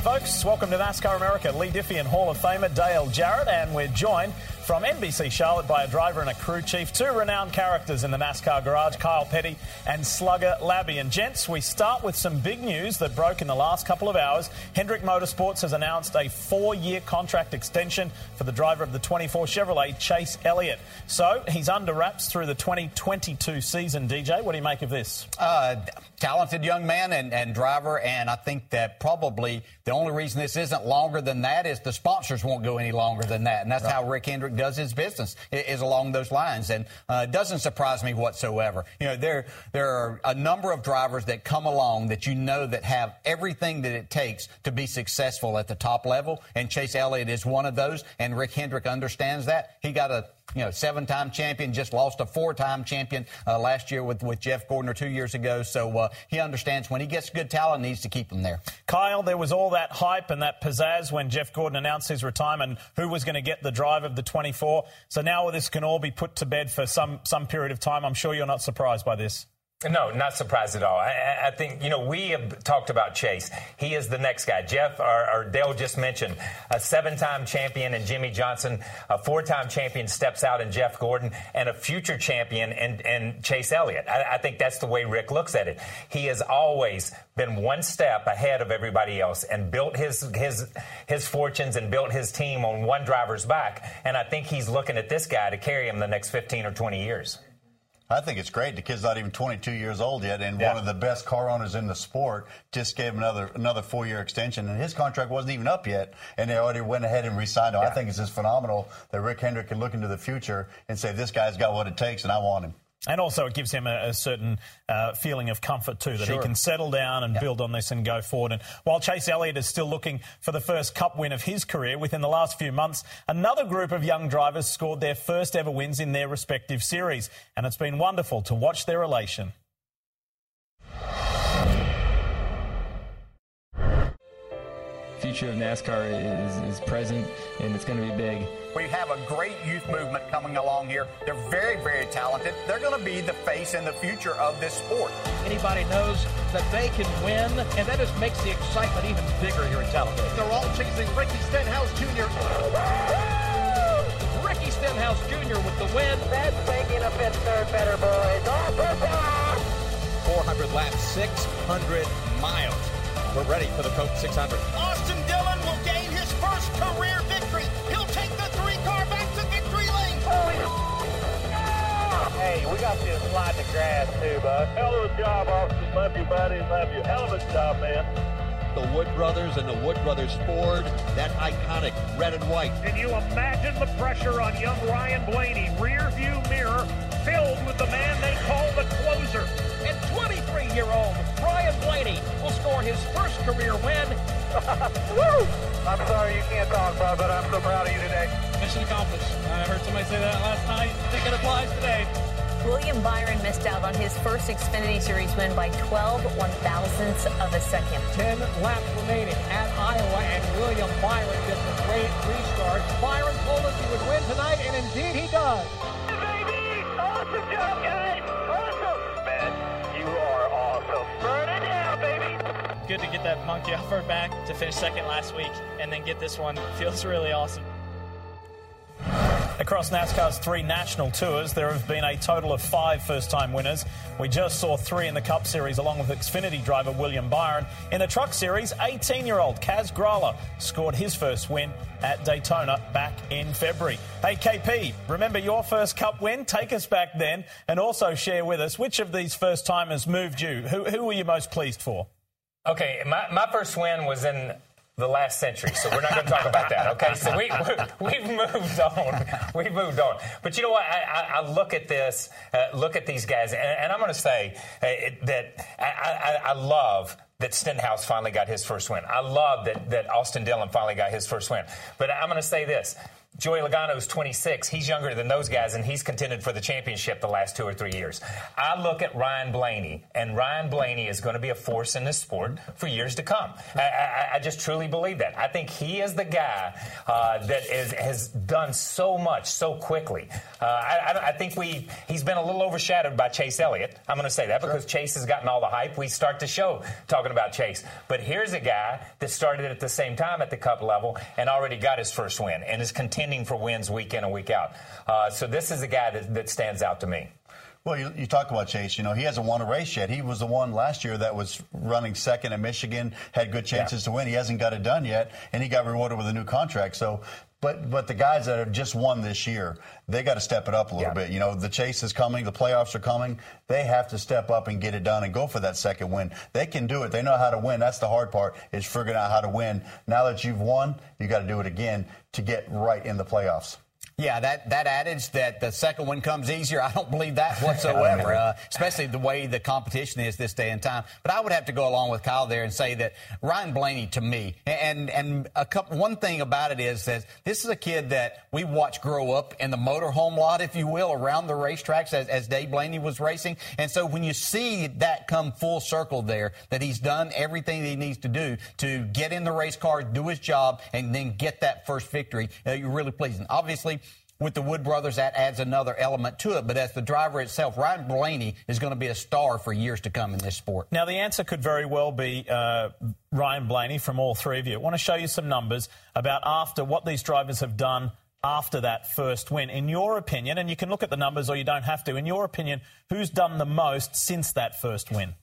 Folks. Welcome to NASCAR America. Leigh Diffey and Hall of Famer Dale Jarrett, and we're joined from NBC Charlotte by a driver and a crew chief, two renowned characters in the NASCAR garage, Kyle Petty and Slugger Labbe. And gents, we start with some big news that broke in the last couple of hours. Hendrick Motorsports has announced a four-year contract extension for the driver of the 24 Chevrolet, Chase Elliott. So he's under wraps through the 2022 season. DJ, what do you make of this? Uh, talented young man and, and driver, and I think that probably the only reason this isn't longer than that is the sponsors won't go any longer than that, and that's right. how Rick Hendrick does his business is along those lines, and uh, it doesn't surprise me whatsoever. You know, there there are a number of drivers that come along that you know that have everything that it takes to be successful at the top level, and Chase Elliott is one of those, and Rick Hendrick understands that. He got a you know, seven-time champion, just lost a four-time champion uh, last year with, with Jeff Gordon or two years ago. So uh, he understands when he gets good talent, needs to keep him there. Kyle, there was all that hype and that pizzazz when Jeff Gordon announced his retirement, who was going to get the drive of the 24. So now this can all be put to bed for some some period of time. I'm sure you're not surprised by this. No, not surprised at all. I, I, think, you know, we have talked about Chase. He is the next guy. Jeff, or, or Dale just mentioned, a seven time champion and Jimmie Johnson, a four time champion steps out in Jeff Gordon, and a future champion and, in Chase Elliott. I, I think that's the way Rick looks at it. He has always been one step ahead of everybody else and built his, his, his fortunes and built his team on one driver's back. And I think he's looking at this guy to carry him the next 15 or 20 years. I think it's great. The kid's not even 22 years old yet, and yeah. one of the best car owners in the sport just gave him another another four year extension, and his contract wasn't even up yet, and they already went ahead and re-signed him. Yeah. I think it's just phenomenal that Rick Hendrick can look into the future and say this guy's got what it takes, and I want him. And also, it gives him a, a certain uh, feeling of comfort too, that sure. he can settle down and build on this and go forward. And while Chase Elliott is still looking for the first Cup win of his career, within the last few months, another group of young drivers scored their first ever wins in their respective series, and it's been wonderful to watch their elation. Future of NASCAR is, is present and it's going to be big. We have a great youth movement coming along here. They're very, very talented. They're going to be the face and the future of this sport. Anybody knows that they can win, and that just makes the excitement even bigger here in Talladega. They're all chasing Ricky Stenhouse Jr. Ricky Stenhouse Jr. with the win. That's making a fifth third better, boys. All 400 laps, 600 miles. We're ready for the Coke 600. Austin Dillon will gain his first career victory. He'll take the three car back to victory lane. Hey, we got you to slide the grass too, bud. Hell of a job, Austin. Love you, buddy. Love you. Hell of a job, man. The Wood Brothers and the Wood Brothers Ford, that iconic red and white. Can you imagine the pressure on young Ryan Blaney? Rear view mirror filled with the man they call the closer. And 23-year-old Ryan Blaney will score his first career win. Woo! I'm sorry you can't talk, bud, but I'm so proud of you today. Mission accomplished. I heard somebody say that last night. I think it applies today. William Byron missed out on his first Xfinity Series win by 12 one thousandths of a second. 10 laps remaining at Iowa, and William Byron gets a great restart. Byron told us he would win tonight, and indeed he does. Good to get that monkey off our back to finish second last week, and then get this one. Feels really awesome. Across NASCAR's three national tours, there have been a total of five first time winners. We just saw three in the Cup Series, along with Xfinity driver William Byron. In the Truck Series, 18 year old Kaz Grala scored his first win at Daytona back in February. Hey, KP, remember your first Cup win? Take us back then and also share with us which of these first timers moved you. Who, who were you most pleased for? Okay, my, my first win was in the last century, so we're not going to talk about that. Okay, so we, we have moved on. We've moved on. But you know what? I, I, I look at this, uh, look at these guys, and, and I'm going to say uh, that I, I, love that Stenhouse finally got his first win. I love that, that Austin Dillon finally got his first win. But I'm going to say this. Joey Logano's 26. He's younger than those guys, and he's contended for the championship the last two or three years. I look at Ryan Blaney, and Ryan Blaney is going to be a force in this sport for years to come. I, I, I just truly believe that. I think he is the guy uh, that is, has done so much so quickly. Uh, I, I, think we he's been a little overshadowed by Chase Elliott. I'm going to say that because Chase has gotten all the hype. We start the show talking about Chase, but here's a guy that started at the same time at the Cup level and already got his first win and is contending contending for wins week in and week out. Uh, so this is a guy that, that stands out to me. Well, you, you, talk about Chase. You know, he hasn't won a race yet. He was the one last year that was running second in Michigan, had good chances yeah. to win. He hasn't got it done yet, and he got rewarded with a new contract. So, but but the guys that have just won this year, they got to step it up a little yeah. bit. You know, the chase is coming, the playoffs are coming. They have to step up and get it done and go for that second win. They can do it. They know how to win. That's the hard part is figuring out how to win. Now that you've won, you got to do it again to get right in the playoffs. Yeah, that, that adage that the second one comes easier, I don't believe that whatsoever, uh, especially the way the competition is this day and time. But I would have to go along with Kyle there and say that Ryan Blaney, to me, and and a couple, one thing about it is that this is a kid that we watched grow up in the motorhome lot, if you will, around the racetracks as, as Dave Blaney was racing. And so when you see that come full circle there, that he's done everything that he needs to do to get in the race car, do his job, and then get that first victory, uh, you're really pleasing. Obviously, with the Wood brothers, that adds another element to it. But as the driver itself, Ryan Blaney is going to be a star for years to come in this sport. Now, the answer could very well be uh, Ryan Blaney from all three of you. I want to show you some numbers about after what these drivers have done after that first win. In your opinion, and you can look at the numbers or you don't have to, in your opinion, who's done the most since that first win?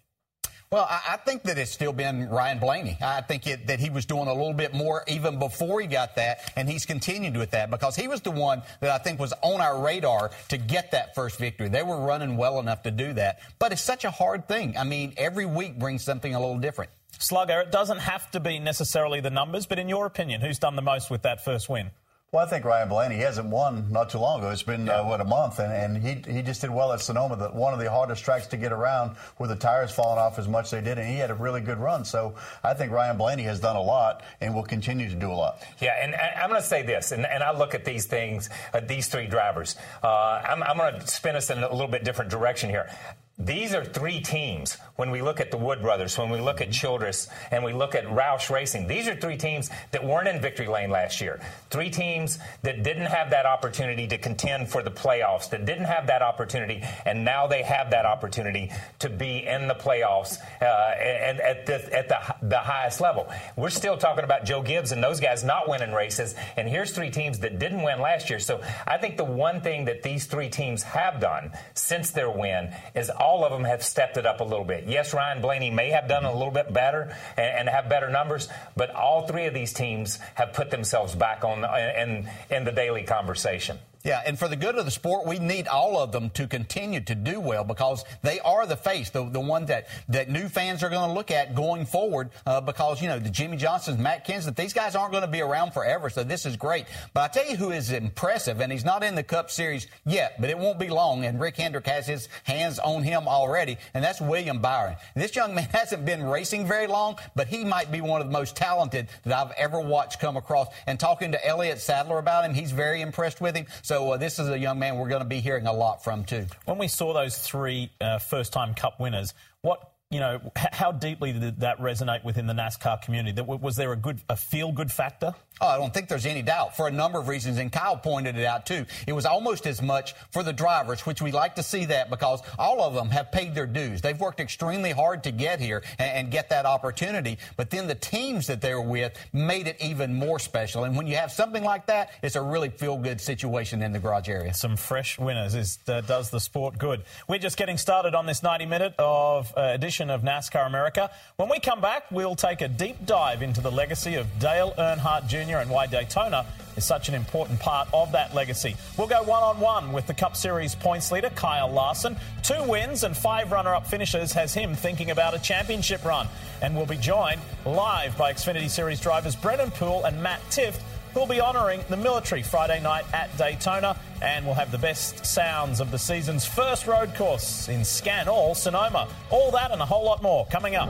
Well, I, I, think that it's still been Ryan Blaney. I think it, that he was doing a little bit more even before he got that, and he's continued with that because he was the one that I think was on our radar to get that first victory. They were running well enough to do that, but it's such a hard thing. I mean, every week brings something a little different. Slugger, it doesn't have to be necessarily the numbers, but in your opinion, who's done the most with that first win? Well, I think Ryan Blaney he hasn't won not too long ago. It's been yeah. uh, what a month, and, and he he just did well at Sonoma, the, one of the hardest tracks to get around, where the tires falling off as much as they did, and he had a really good run. So I think Ryan Blaney has done a lot and will continue to do a lot. Yeah, and I'm going to say this, and, and I look at these things, uh, these three drivers. Uh, I'm, I'm going to spin us in a little bit different direction here. These are three teams when we look at the Wood brothers, when we look at Childress, and we look at Roush Racing. These are three teams that weren't in victory lane last year. Three teams that didn't have that opportunity to contend for the playoffs, that didn't have that opportunity, and now they have that opportunity to be in the playoffs uh, and at, the, at the, the highest level. We're still talking about Joe Gibbs and those guys not winning races, and here's three teams that didn't win last year. So I think the one thing that these three teams have done since their win is all of them have stepped it up a little bit. Yes, Ryan Blaney may have done a little bit better and, and have better numbers, but all three of these teams have put themselves back on in, in the daily conversation. Yeah, and for the good of the sport, we need all of them to continue to do well because they are the face, the, the one that, that new fans are going to look at going forward uh, because, you know, the Jimmie Johnsons, Matt Kenseth, these guys aren't going to be around forever, so this is great. But I tell you who is impressive, and he's not in the Cup Series yet, but it won't be long, and Rick Hendrick has his hands on him already, and that's William Byron. This young man hasn't been racing very long, but he might be one of the most talented that I've ever watched come across. And talking to Elliott Sadler about him, he's very impressed with him. So so uh, this is a young man we're going to be hearing a lot from too. When we saw those three uh, first-time Cup winners, what you know, how deeply did that resonate within the NASCAR community? Was there a good, a feel-good factor? Oh, I don't think there's any doubt for a number of reasons, and Kyle pointed it out too. It was almost as much for the drivers, which we like to see that because all of them have paid their dues. They've worked extremely hard to get here and, get that opportunity, but then the teams that they're with made it even more special. And when you have something like that, it's a really feel-good situation in the garage area. Some fresh winners is, uh, does the sport good. We're just getting started on this 90 minute of uh, edition of NASCAR America. When we come back, we'll take a deep dive into the legacy of Dale Earnhardt Jr and why Daytona is such an important part of that legacy. We'll go one on one with the Cup Series points leader, Kyle Larson. Two wins and five runner up finishes has him thinking about a championship run. And we'll be joined live by Xfinity Series drivers Brennan Poole and Matt Tifft who'll be honouring the military Friday night at Daytona. And we'll have the best sounds of the season's first road course in Scan All Sonoma. All that and a whole lot more coming up.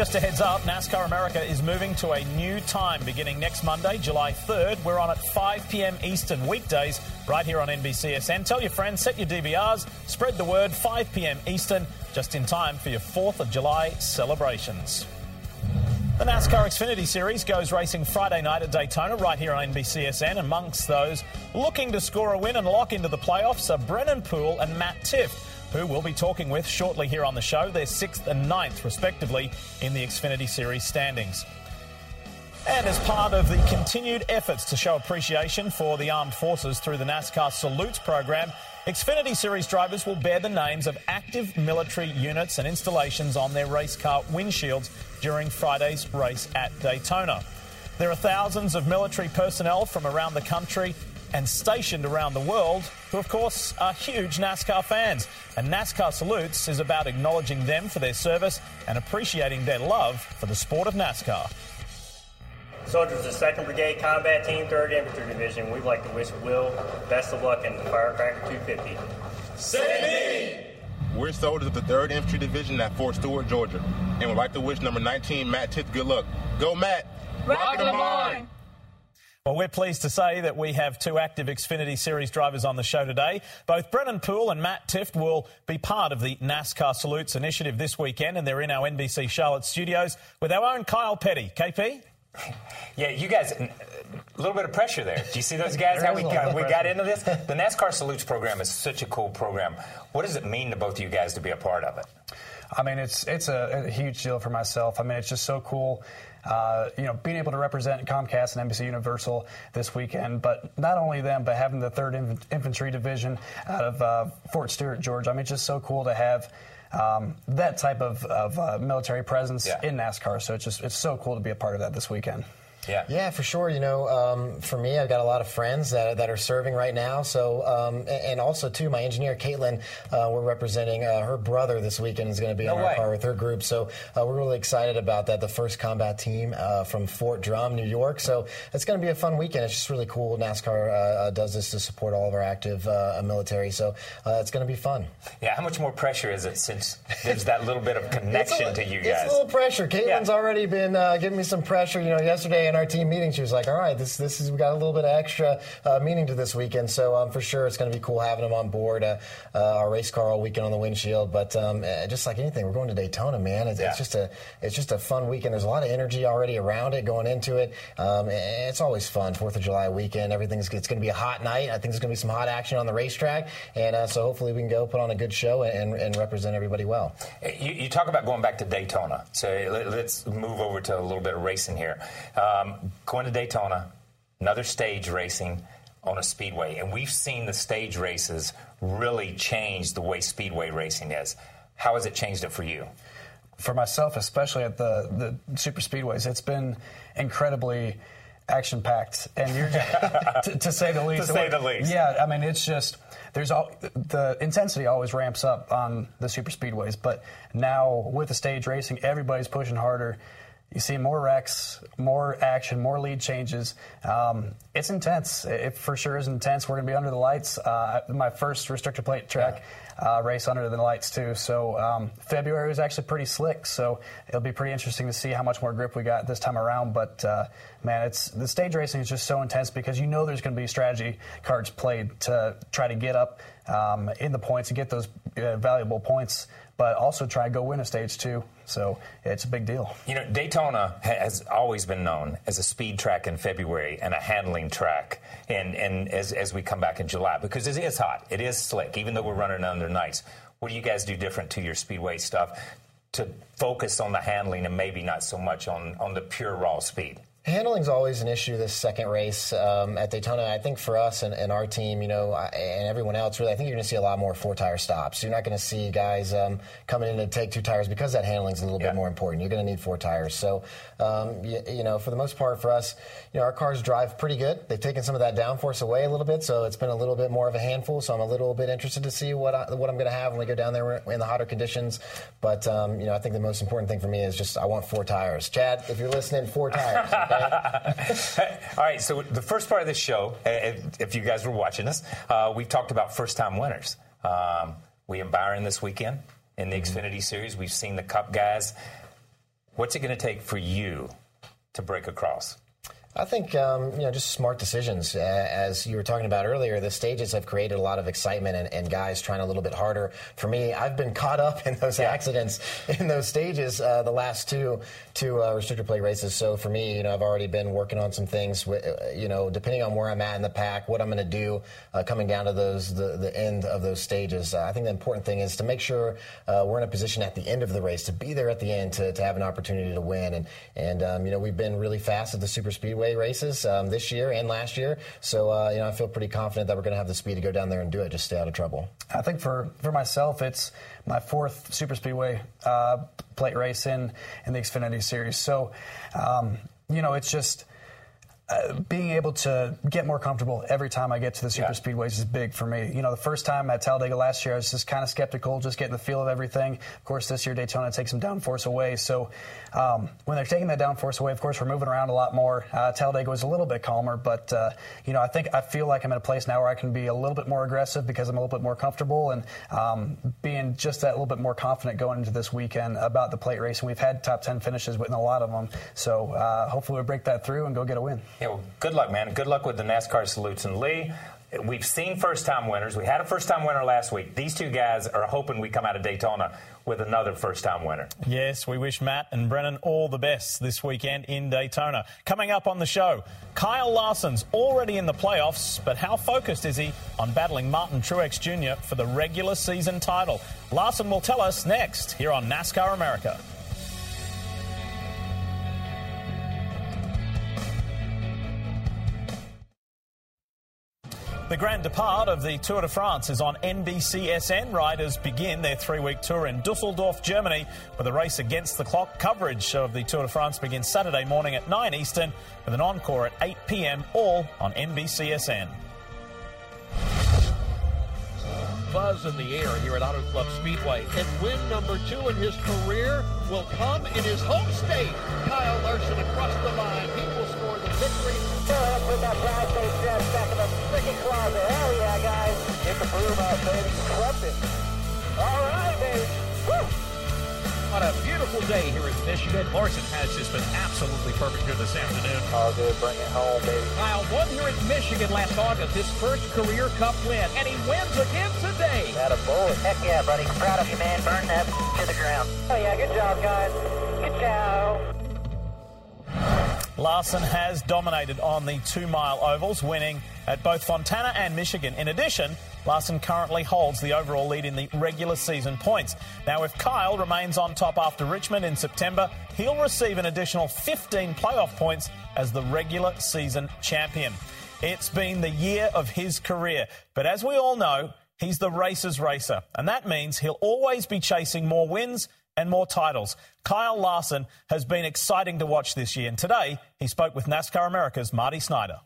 Just a heads up, NASCAR America is moving to a new time beginning next Monday, July 3rd. We're on at 5 p.m. Eastern weekdays right here on NBCSN. Tell your friends, set your DVRs, spread the word, 5 p.m. Eastern, just in time for your 4th of July celebrations. The NASCAR Xfinity Series goes racing Friday night at Daytona right here on NBCSN. Amongst those looking to score a win and lock into the playoffs are Brennan Poole and Matt Tifft who we'll be talking with shortly here on the show. They're sixth and ninth, respectively, in the Xfinity Series standings. And as part of the continued efforts to show appreciation for the armed forces through the NASCAR Salutes program, Xfinity Series drivers will bear the names of active military units and installations on their race car windshields during Friday's race at Daytona. There are thousands of military personnel from around the country and stationed around the world who, of course, are huge NASCAR fans. And NASCAR Salutes is about acknowledging them for their service and appreciating their love for the sport of NASCAR. Soldiers of the 2nd Brigade Combat Team, 3rd Infantry Division, we'd like to wish Will best of luck in the Firecracker 250. Say We're soldiers of the 3rd Infantry Division at Fort Stewart, Georgia, and would like to wish number 19, Matt Tifft, good luck. Go, Matt! Rock the line! Well, we're pleased to say that we have two active Xfinity Series drivers on the show today. Both Brennan Poole and Matt Tifft will be part of the NASCAR Salutes initiative this weekend, and they're in our NBC Charlotte studios with our own Kyle Petty. KP? Yeah, you guys, a little bit of pressure there. Do you see those guys? how we got, we got into this? The NASCAR Salutes program is such a cool program. What does it mean to both of you guys to be a part of it? I mean, it's it's a, a huge deal for myself. I mean, it's just so cool uh, you know, being able to represent Comcast and NBC Universal this weekend, but not only them, but having the third Inf- infantry division out of uh, Fort Stewart, Georgia. I mean, it's just so cool to have. Um, that type of, of uh, military presence yeah. in NASCAR, so it's just it's so cool to be a part of that this weekend. Yeah. Yeah, for sure. You know, um, for me, I've got a lot of friends that, that are serving right now. So, um, and also too, my engineer Caitlin, uh, we're representing uh, her brother this weekend is going to be no on our car with her group. So uh, we're really excited about that. The first combat team uh, from Fort Drum, New York. So it's going to be a fun weekend. It's just really cool. NASCAR uh, uh, does this to support all of our active military. So it's going to be fun. Yeah. How much more pressure is it since there's that little bit of connection a, to you guys? It's a little pressure. Caitlin's yeah. already been giving me some pressure. You know, yesterday in our team meeting, she was like, "All right, this this is we got a little bit of extra uh, meaning to this weekend." So um, for sure, it's going to be cool having them on board uh, uh, our race car all weekend on the windshield. But um, eh, just like anything, we're going to Daytona, man. It's, yeah. it's, just a it's just a fun weekend. There's a lot of energy already around it going into it. Um, eh, it's always fun. Fourth of July weekend, everything's it's going to be a hot night. I think there's going to be some hot action on the racetrack, and uh, so hopefully we can go put on a good show and, and represent everybody well. You, you, talk about going back to Daytona, so let, us move over to a little bit of racing here. Um, going to Daytona, another stage racing on a speedway. And we've seen the stage races really change the way speedway racing is. How has it changed it for you? For myself, especially at the, the super speedways, it's been incredibly action packed, and you're to, to, say the least. to say the least. Yeah, I mean, it's just there's all the intensity always ramps up on the super speedways, but now with the stage racing, everybody's pushing harder you see more wrecks, more action, more lead changes. Um, it's intense. It for sure is intense. We're going to be under the lights. Uh, my first restrictor plate track uh, race under the lights too. So um, February was actually pretty slick. So it'll be pretty interesting to see how much more grip we got this time around. But uh, man, it's the stage racing is just so intense because you know there's going to be strategy cards played to try to get up um, in the points and get those uh, valuable points but also try to go win a stage two. So it's a big deal. You know, Daytona has always been known as a speed track in February and a handling track and, and as, as we come back in July because it is hot. It is slick, even though we're running under nights. What do you guys do different to your speedway stuff to focus on the handling and maybe not so much on, on the pure raw speed? Handling's always an issue this second race um, at Daytona. I think for us and, and our team, you know, I, and everyone else, really, I think you're going to see a lot more four tire stops. You're not going to see guys um, coming in to take two tires because that handling's a little yeah. bit more important. You're going to need four tires. So, um, you, you, know, for the most part, for us, you know, our cars drive pretty good. They've taken some of that downforce away a little bit, so it's been a little bit more of a handful. So I'm a little bit interested to see what I, what I'm going to have when we go down there in the hotter conditions. But um, you know, I think the most important thing for me is just I want four tires. Chad, if you're listening, four tires. All right, so the first part of this show, if you guys were watching us, uh, we've talked about first time winners. Um, we in Byron this weekend in the mm-hmm. Xfinity Series. We've seen the Cup guys. What's it going to take for you to break across? I think um, you know just smart decisions. as you were talking about earlier, the stages have created a lot of excitement and, and guys trying a little bit harder. For me, I've been caught up in those yeah. accidents in those stages uh, the last two two uh, restrictor plate races. So for me, you know, I've already been working on some things. With, uh, you know, depending on where I'm at in the pack, what I'm going to do uh, coming down to those the, the end of those stages. Uh, I think the important thing is to make sure uh, we're in a position at the end of the race to be there at the end to, to have an opportunity to win. And and um, you know, we've been really fast at the super speedway races um, this year and last year. So uh, you know, I feel pretty confident that we're going to have the speed to go down there and do it. Just stay out of trouble. I think for for myself, it's my fourth super speedway uh, plate race in in the Xfinity Series. So, um, you know, it's just uh, being able to get more comfortable every time I get to the super yeah. speedways is big for me. You know, the first time at Talladega last year, I was just kind of skeptical, just getting the feel of everything. Of course, this year Daytona takes some downforce away. So um, when they're taking that downforce away, of course, we're moving around a lot more. Uh, Talladega was a little bit calmer, but uh, you know, I think I feel like I'm in a place now where I can be a little bit more aggressive because I'm a little bit more comfortable and um, being just that little bit more confident going into this weekend about the plate race. And we've had top 10 finishes within a lot of them. So uh, hopefully we break that through and go get a win. Yeah, well, good luck, man. Good luck with the NASCAR salutes. And Leigh, we've seen first time winners. We had a first time winner last week. These two guys are hoping we come out of Daytona with another first time winner. Yes, we wish Matt and Brennan all the best this weekend in Daytona. Coming up on the show, Kyle Larson's already in the playoffs, but how focused is he on battling Martin Truex Jr. for the regular season title? Larson will tell us next here on NASCAR America. The Grand Depart of the Tour de France is on NBCSN. Riders begin their three week tour in Dusseldorf, Germany, with a race against the clock. Coverage of the Tour de France begins Saturday morning at 9 Eastern with an encore at 8 p.m., all on NBCSN buzz in the air here at Auto Club Speedway. And win number two in his career will come in his home state. Kyle Larson across the line. He will score the victory. Put that plastic dress back in the freaking closet. Hell yeah, guys. Get the broom out, baby. Swept it. All right, baby. Woo! On a beautiful day here in Michigan. Larson has just been absolutely perfect here this afternoon. All good. Bring it home, baby. Kyle won here in Michigan last August, his first career cup win, and he wins again today. Got a bullet. Heck yeah, buddy. Proud of you, man. Burn that to the ground. Oh, yeah. Good job, guys. Good job. Larson has dominated on the two mile ovals, winning at both Fontana and Michigan. In addition, Larson currently holds the overall lead in the regular season points. Now, if Kyle remains on top after Richmond in September, he'll receive an additional 15 playoff points as the regular season champion. It's been the year of his career, but as we all know, he's the racer's racer, and that means he'll always be chasing more wins and more titles. Kyle Larson has been exciting to watch this year, and today he spoke with NASCAR America's Marty Snyder.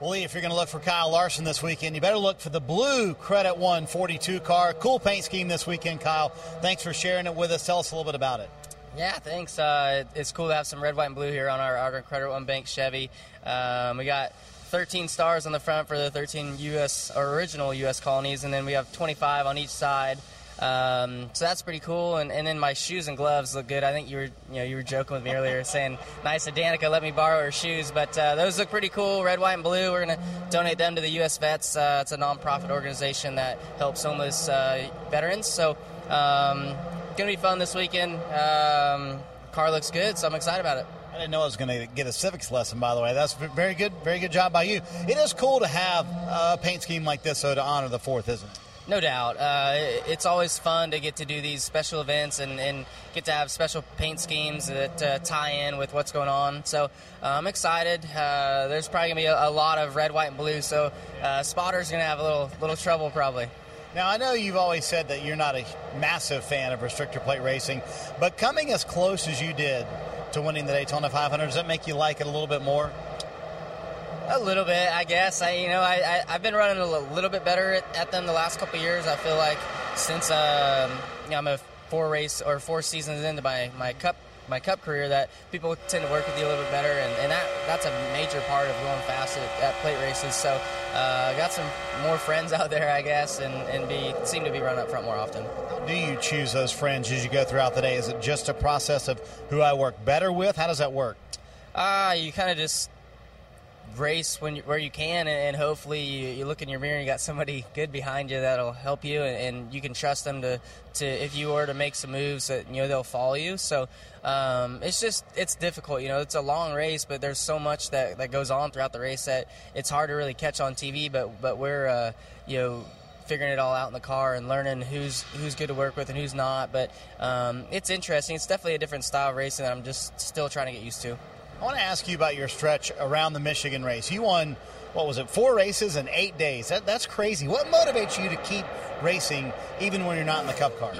Well, Leigh, if you're going to look for Kyle Larson this weekend, you better look for the blue Credit One 42 car. Cool paint scheme this weekend, Kyle. Thanks for sharing it with us. Tell us a little bit about it. Yeah, thanks. Uh, it's cool to have some red, white, and blue here on our, our Credit One Bank Chevy. Um, we got 13 stars on the front for the 13 U.S. or original U.S. colonies, and then we have 25 on each side. Um, so that's pretty cool. And, and then my shoes and gloves look good. I think you were you know you were joking with me earlier saying nice of Danica let me borrow her shoes, but uh, those look pretty cool. Red, white, and blue. We're gonna donate them to the U.S. Vets. Uh, it's a nonprofit organization that helps homeless uh, veterans. So um, gonna be fun this weekend. Um, car looks good, so I'm excited about it. I didn't know I was going to get a civics lesson, by the way. That's very good, very good job by you. It is cool to have a paint scheme like this, so to honor the fourth, isn't it? No doubt. Uh, it's always fun to get to do these special events and, and get to have special paint schemes that uh, tie in with what's going on. So uh, I'm excited. Uh, there's probably going to be a, a, lot of red, white, and blue. So uh, spotters going to have a little little trouble probably. Now, I know you've always said that you're not a massive fan of restrictor plate racing, but coming as close as you did to winning the Daytona 500, does that make you like it a little bit more? A little bit, I guess. I, you know, I, I have been running a little bit better at, at, them the last couple years. I feel like since um, you know, I'm a four race or four seasons into my, my cup my cup career that people tend to work with you a little bit better, and, and that that's a major part of going fast at, at plate races. So uh, got some more friends out there, I guess, and, and be seem to be running up front more often. How do you choose those friends as you go throughout the day? Is it just a process of who I work better with? How does that work? Ah, uh, you kind of just race when where you can, and, and hopefully you, you, look in your mirror and you got somebody good behind you that'll help you, and, and, you can trust them to, to if you were to make some moves that you know they'll follow you. So um, it's just it's difficult. You know, it's a long race, but there's so much that, that goes on throughout the race that it's hard to really catch on TV. But but we're uh, you know figuring it all out in the car and learning who's who's good to work with and who's not. But um, it's interesting. It's definitely a different style of racing that I'm just still trying to get used to. I want to ask you about your stretch around the Michigan race. You won, what was it, four races in eight days. That, that's crazy. What motivates you to keep racing even when you're not in the Cup car?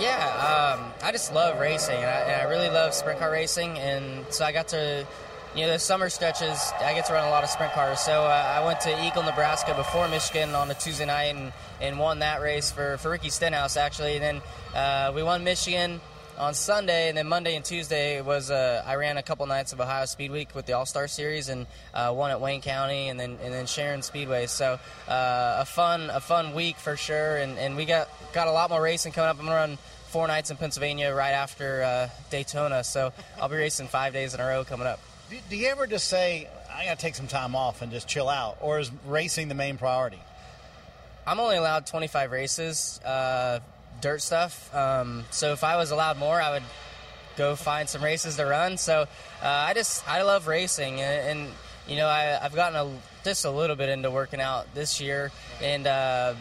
Yeah, um, I just love racing, and I, and I, really love sprint car racing. And so I got to, you know, the summer stretches, I get to run a lot of sprint cars. So uh, I went to Eagle, Nebraska before Michigan on a Tuesday night and, and won that race for, for Ricky Stenhouse, actually. And then uh, we won Michigan on Sunday, and then Monday and Tuesday was uh, I ran a couple nights of Ohio Speed Week with the All Star Series, and uh, one at Wayne County, and then and then Sharon Speedway. So uh, a fun a fun week for sure, and, and we got got a lot more racing coming up. I'm gonna run four nights in Pennsylvania right after uh, Daytona, so I'll be racing five days in a row coming up. Do, do you ever just say I gotta take some time off and just chill out, or is racing the main priority? I'm only allowed 25 races. Uh, dirt stuff. Um, so if I was allowed more, I would go find some races to run. So uh, I just I love racing, and, and you know I, have gotten a, just a little bit into working out this year, and uh,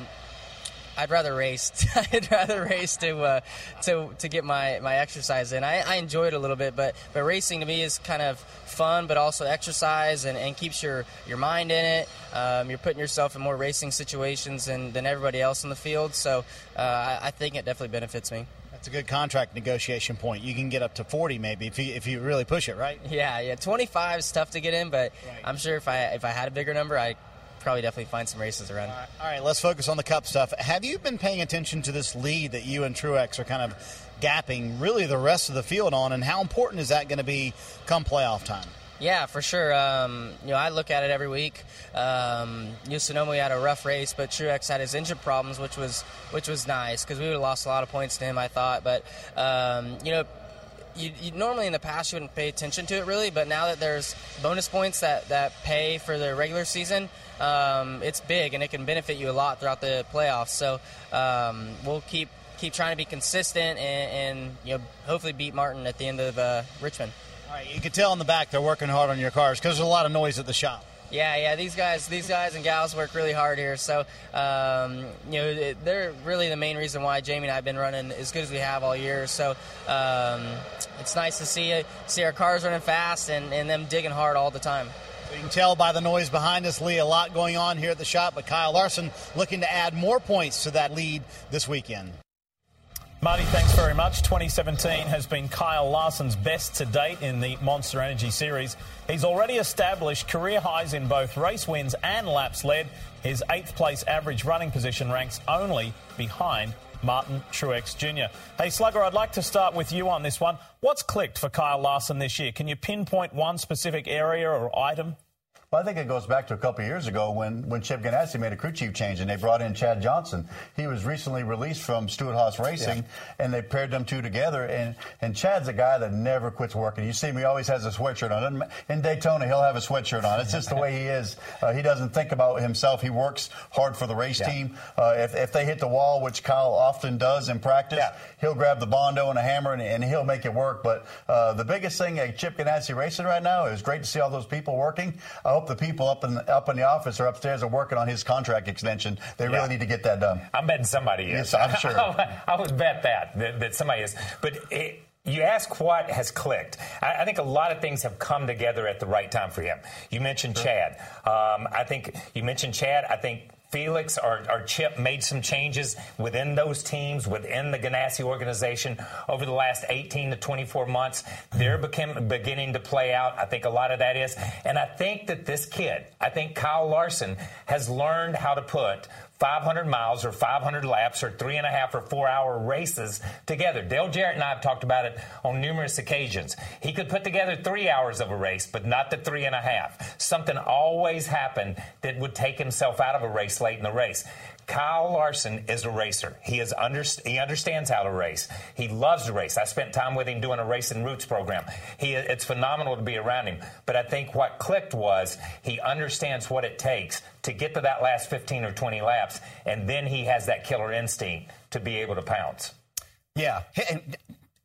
I'd rather race. I'd rather race to uh, to to get my, my exercise in. I, I enjoy it a little bit, but but racing to me is kind of fun, but also exercise and, and keeps your, your mind in it. Um, you're putting yourself in more racing situations than, than everybody else in the field. So uh, I, I think it definitely benefits me. That's a good contract negotiation point. You can get up to 40 maybe if you, if you really push it, right? Yeah, yeah. 25 is tough to get in, but right. I'm sure if I if I had a bigger number, I probably definitely find some races around. All right, all right, let's focus on the Cup stuff. Have you been paying attention to this lead that you and Truex are kind of gapping really the rest of the field on, and how important is that going to be come playoff time? Yeah, for sure. Um, you know, I look at it every week. Um, you know, Sonoma had a rough race, but Truex had his engine problems, which was which was nice because we would have lost a lot of points to him, I thought. But um, you know, you, you, normally in the past you wouldn't pay attention to it really, but now that there's bonus points that, that pay for the regular season, um, it's big and it can benefit you a lot throughout the playoffs. So um, we'll keep keep trying to be consistent and, and, you know hopefully beat Martin at the end of uh, Richmond. All right, you can tell in the back they're working hard on your cars because there's a lot of noise at the shop. Yeah, yeah. These guys, these guys and gals work really hard here. So, um, you know, they're really the main reason why Jamie and I have been running as good as we have all year. So, um, it's nice to see see our cars running fast and, and them digging hard all the time. You can tell by the noise behind us, Leigh, a lot going on here at the shop. But Kyle Larson looking to add more points to that lead this weekend. Marty, thanks very much. 2017 has been Kyle Larson's best to date in the Monster Energy Series. He's already established career highs in both race wins and laps led. His eighth place average running position ranks only behind Martin Truex Jr. Hey, Slugger, I'd like to start with you on this one. What's clicked for Kyle Larson this year? Can you pinpoint one specific area or item? Well, I think it goes back to a couple years ago when, when Chip Ganassi made a crew chief change and they brought in Chad Johnston. He was recently released from Stewart-Haas Racing, yeah. and they paired them two together. And, and Chad's a guy that never quits working. You see him, he always has a sweatshirt on. In Daytona, he'll have a sweatshirt on. It's just the way he is. Uh, he doesn't think about himself. He works hard for the race yeah. team. Uh, if, if they hit the wall, which Kyle often does in practice, yeah. he'll grab the Bondo and a hammer and, and he'll make it work. But uh, the biggest thing at Chip Ganassi Racing right now is great to see all those people working. I hope hope the people up in up in the office or upstairs are working on his contract extension. They really need to get that done. I'm betting somebody is. Yes, I'm sure. I would bet that, that, that somebody is. But it, you ask what has clicked. I, I, think a lot of things have come together at the right time for him. You mentioned Chad. Um, I think you mentioned Chad. I think Felix or, or, Chip made some changes within those teams, within the Ganassi organization over the last 18 to 24 months. They're became, beginning to play out. I think a lot of that is. And I think that this kid, I think Kyle Larson, has learned how to put 500 miles or 500 laps or three and a half or four hour races together. Dale Jarrett and I have talked about it on numerous occasions. He could put together three hours of a race, but not the three and a half. Something always happened that would take himself out of a race late in the race. Kyle Larson is a racer. He is under, he understands how to race. He loves to race. I spent time with him doing a race and roots program. He it's phenomenal to be around him. But I think what clicked was he understands what it takes to get to that last 15 or 20 laps, and then he has that killer instinct to be able to pounce. Yeah.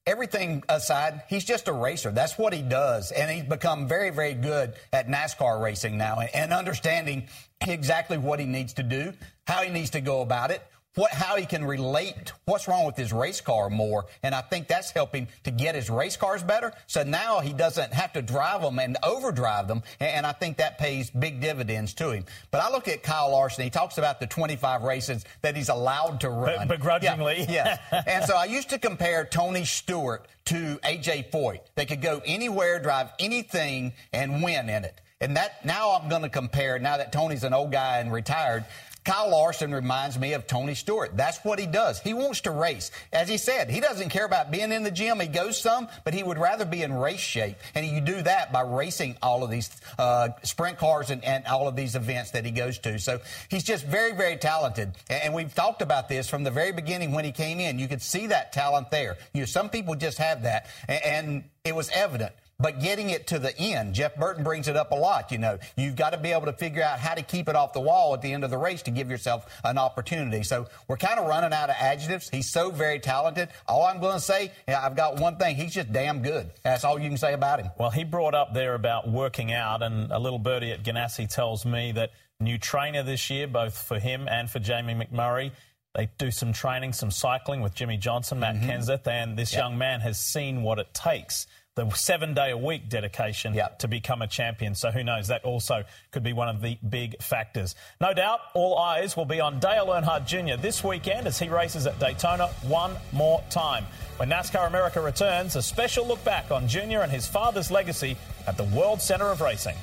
Everything aside, he's just a racer. That's what he does. And he's become very, very good at NASCAR racing now and understanding exactly what he needs to do how he needs to go about it, what, how he can relate what's wrong with his race car more. And I think that's helping to get his race cars better. So now he doesn't have to drive them and overdrive them. And I think that pays big dividends to him. But I look at Kyle Larson. He talks about the 25 races that he's allowed to run. begrudgingly. Yeah. yeah. and so I used to compare Tony Stewart to A.J. Foyt. They could go anywhere, drive anything, and win in it. And that now I'm going to compare, now that Tony's an old guy and retired, Kyle Larson reminds me of Tony Stewart. That's what he does. He wants to race. As he said, he doesn't care about being in the gym. He goes some, but he would rather be in race shape. And you do that by racing all of these uh, sprint cars and, and, all of these events that he goes to. So he's just very, very talented. And we've talked about this from the very beginning when he came in. You could see that talent there. You know, some people just have that. And it was evident but getting it to the end. Jeff Burton brings it up a lot. You know, you've got to be able to figure out how to keep it off the wall at the end of the race to give yourself an opportunity. So we're kind of running out of adjectives. He's so very talented. All I'm going to say, yeah, I've got one thing. He's just damn good. That's all you can say about him. Well, he brought up there about working out, and a little birdie at Ganassi tells me that new trainer this year, both for him and for Jamie McMurray. They do some training, some cycling with Jimmie Johnson, Matt mm-hmm. Kenseth, and this yep. young man has seen what it takes the seven day a week dedication yep. to become a champion. So who knows? That also could be one of the big factors. No doubt, all eyes will be on Dale Earnhardt Jr. this weekend as he races at Daytona one more time. When NASCAR America returns, a special look back on Jr. and his father's legacy at the World Center of Racing.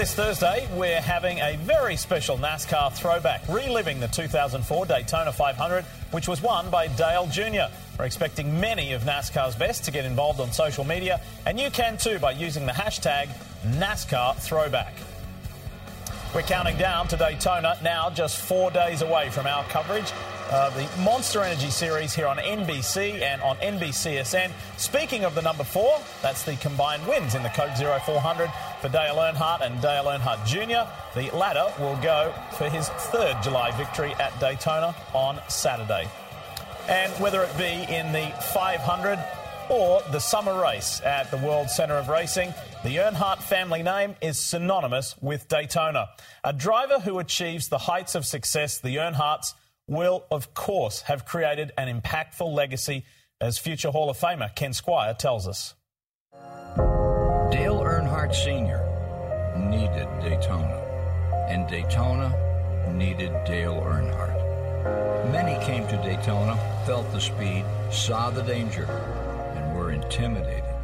This Thursday, we're having a very special NASCAR throwback, reliving the 2004 Daytona 500, which was won by Dale Jr. We're expecting many of NASCAR's best to get involved on social media, and you can too by using the hashtag NASCAR Throwback. We're counting down to Daytona now, just four days away from our coverage. Uh, the Monster Energy Series here on NBC and on NBCSN. Speaking of the number four, that's the combined wins in the Coke Zero 400 for Dale Earnhardt and Dale Earnhardt Jr. The latter will go for his third July victory at Daytona on Saturday. And whether it be in the 500 or the summer race at the World Centre of Racing, the Earnhardt family name is synonymous with Daytona. A driver who achieves the heights of success the Earnhardts will, of course, have created an impactful legacy, as future Hall of Famer Ken Squier tells us. Dale Earnhardt Sr. needed Daytona, and Daytona needed Dale Earnhardt. Many came to Daytona, felt the speed, saw the danger, were intimidated.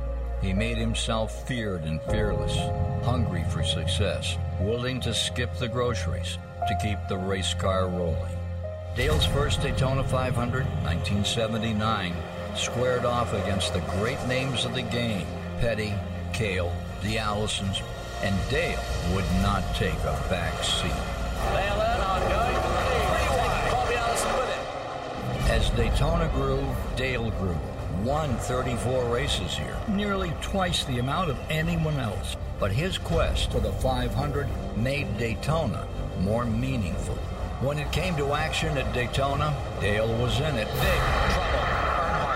He made himself feared and fearless, hungry for success, willing to skip the groceries to keep the race car rolling. Dale's first Daytona 500, 1979, squared off against the great names of the game Petty, Cale, the Allisons, and Dale would not take a back seat. Dale Earnhardt going pretty wide. Bobby Allison with it. As Daytona grew, Dale grew. Won 34 races here, nearly twice the amount of anyone else. But his quest for the 500 made Daytona more meaningful. When it came to action at Daytona, Dale was in it. Big trouble.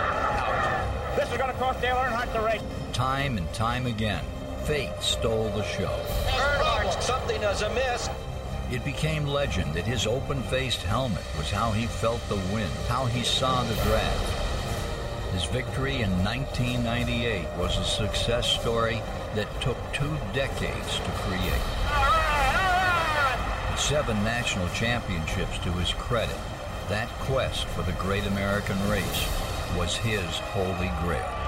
Earnhardt out. The going to cost Dale Earnhardt the race. Time and time again, fate stole the show. Earnhardt, something is amiss. It became legend that his open-faced helmet was how he felt the wind, how he saw the draft. His victory in 1998 was a success story that took two decades to create. Seven national championships to his credit. That quest for the great American race was his holy grail.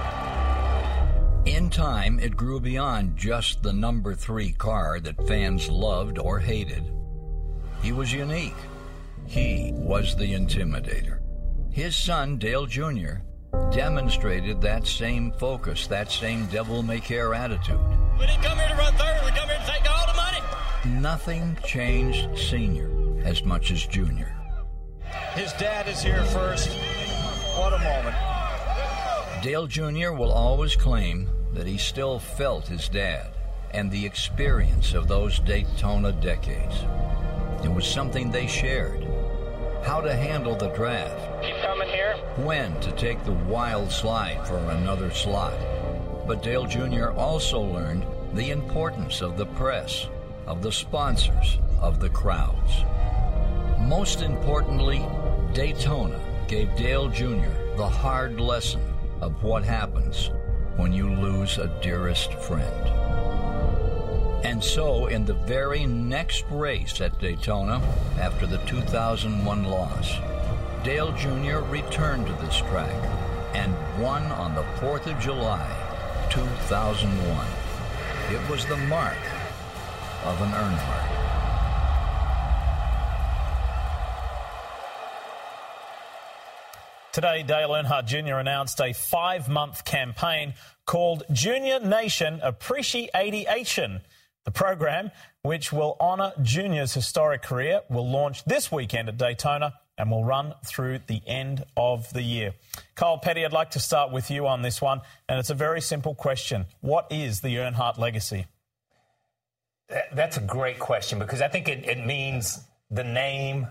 In time, it grew beyond just the number three car that fans loved or hated. He was unique. He was the intimidator. His son, Dale Jr., demonstrated that same focus, that same devil may care attitude. We didn't come here to run third. We come here to take all the money. Nothing changed Senior as much as Junior. His dad is here first. What a moment. Dale Jr. will always claim that he still felt his dad and the experience of those Daytona decades. It was something they shared. How to handle the draft. When to take the wild slide for another slot. But Dale Jr. also learned the importance of the press, of the sponsors, of the crowds. Most importantly, Daytona gave Dale Jr. the hard lesson of what happens when you lose a dearest friend. And so, in the very next race at Daytona, after the 2001 loss, Dale Jr. returned to this track and won on the 4th of July, 2001. It was the mark of an Earnhardt. Today, Dale Earnhardt Jr. announced a five month campaign called Junior Nation Appreciation. The program, which will honour Junior's historic career, will launch this weekend at Daytona and will run through the end of the year. Kyle Petty, I'd like to start with you on this one, and it's a very simple question. What is the Earnhardt legacy? That's a great question because I think it, it means the name,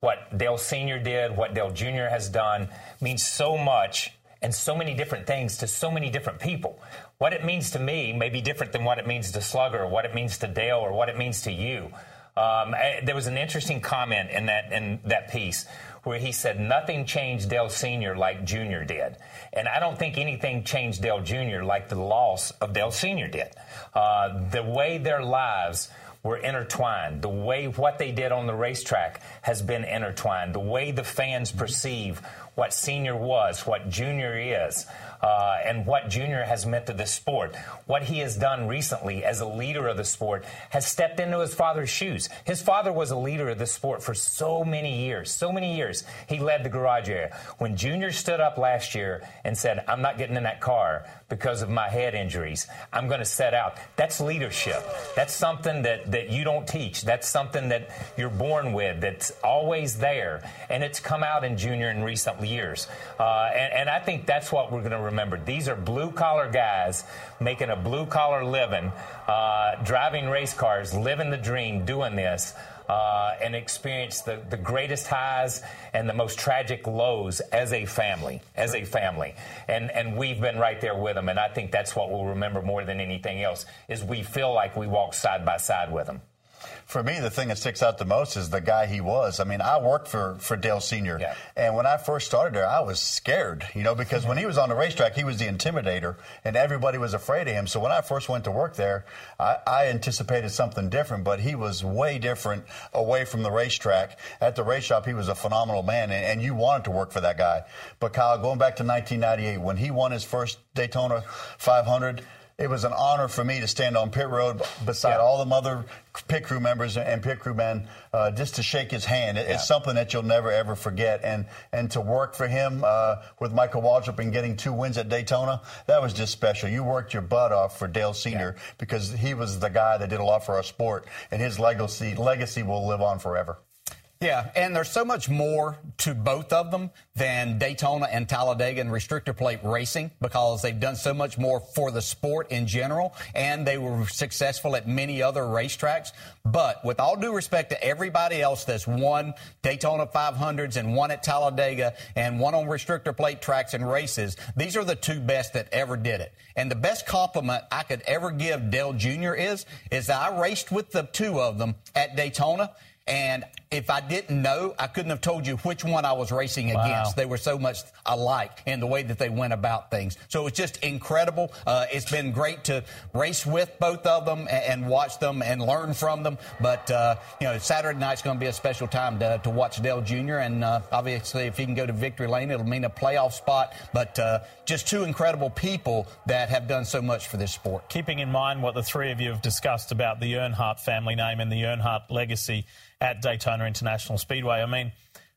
what Dale Sr. did, what Dale Jr. has done, means so much and so many different things to so many different people. What it means to me may be different than what it means to Slugger, or what it means to Dale, or what it means to you. Um, I, there was an interesting comment in that in that piece where he said nothing changed Dale Sr. like Jr. did, and I don't think anything changed Dale Jr. like the loss of Dale Sr. did. Uh, the way their lives were intertwined. The way what they did on the racetrack has been intertwined. The way the fans perceive what senior was, what junior is, uh, and what Junior has meant to this sport. What he has done recently as a leader of the sport has stepped into his father's shoes. His father was a leader of the sport for so many years, so many years. He led the garage area. When Junior stood up last year and said, I'm not getting in that car because of my head injuries, I'm going to set out. That's leadership. That's something that, that you don't teach. That's something that you're born with, that's always there. And it's come out in Junior in recent years. Uh, and, and I think that's what we're going to remember. These are blue collar guys making a blue collar living, uh, driving race cars, living the dream, doing this. Uh, and experience the, the greatest highs and the most tragic lows as a family, as a family. And, and we've been right there with them. And I think that's what we'll remember more than anything else is we feel like we walk side by side with them for me, the thing that sticks out the most is the guy he was. I mean, I worked for, for Dale Sr. Yeah. And when I first started there, I was scared, you know, because when he was on the racetrack, he was the intimidator and everybody was afraid of him. So when I first went to work there, I, I anticipated something different, but he was way different away from the racetrack. At the race shop, he was a phenomenal man and, and you wanted to work for that guy. But Kyle, going back to 1998, when he won his first Daytona 500, it was an honor for me to stand on pit road beside yeah. all the other pit crew members and pit crew men uh, just to shake his hand. It, yeah. It's something that you'll never ever forget. And and to work for him uh, with Michael Waltrip and getting two wins at Daytona, that was just special. You worked your butt off for Dale Senior yeah. because he was the guy that did a lot for our sport, and his legacy legacy will live on forever. Yeah, and there's so much more to both of them than Daytona and Talladega and restrictor plate racing because they've done so much more for the sport in general, and they were successful at many other racetracks. But with all due respect to everybody else that's won Daytona 500s and one at Talladega and one on restrictor plate tracks and races, these are the two best that ever did it. And the best compliment I could ever give Dale Jr. is, is that I raced with the two of them at Daytona. And if I didn't know, I couldn't have told you which one I was racing Wow. against. They were so much alike in the way that they went about things. So it was just incredible. Uh, it's been great to race with both of them and, and watch them and learn from them. But, uh, you know, Saturday night's going to be a special time to, to watch Dale Jr. And uh, obviously, if he can go to victory lane, it'll mean a playoff spot. But uh, just two incredible people that have done so much for this sport. Keeping in mind what the three of you have discussed about the Earnhardt family name and the Earnhardt legacy at Daytona International Speedway, I mean,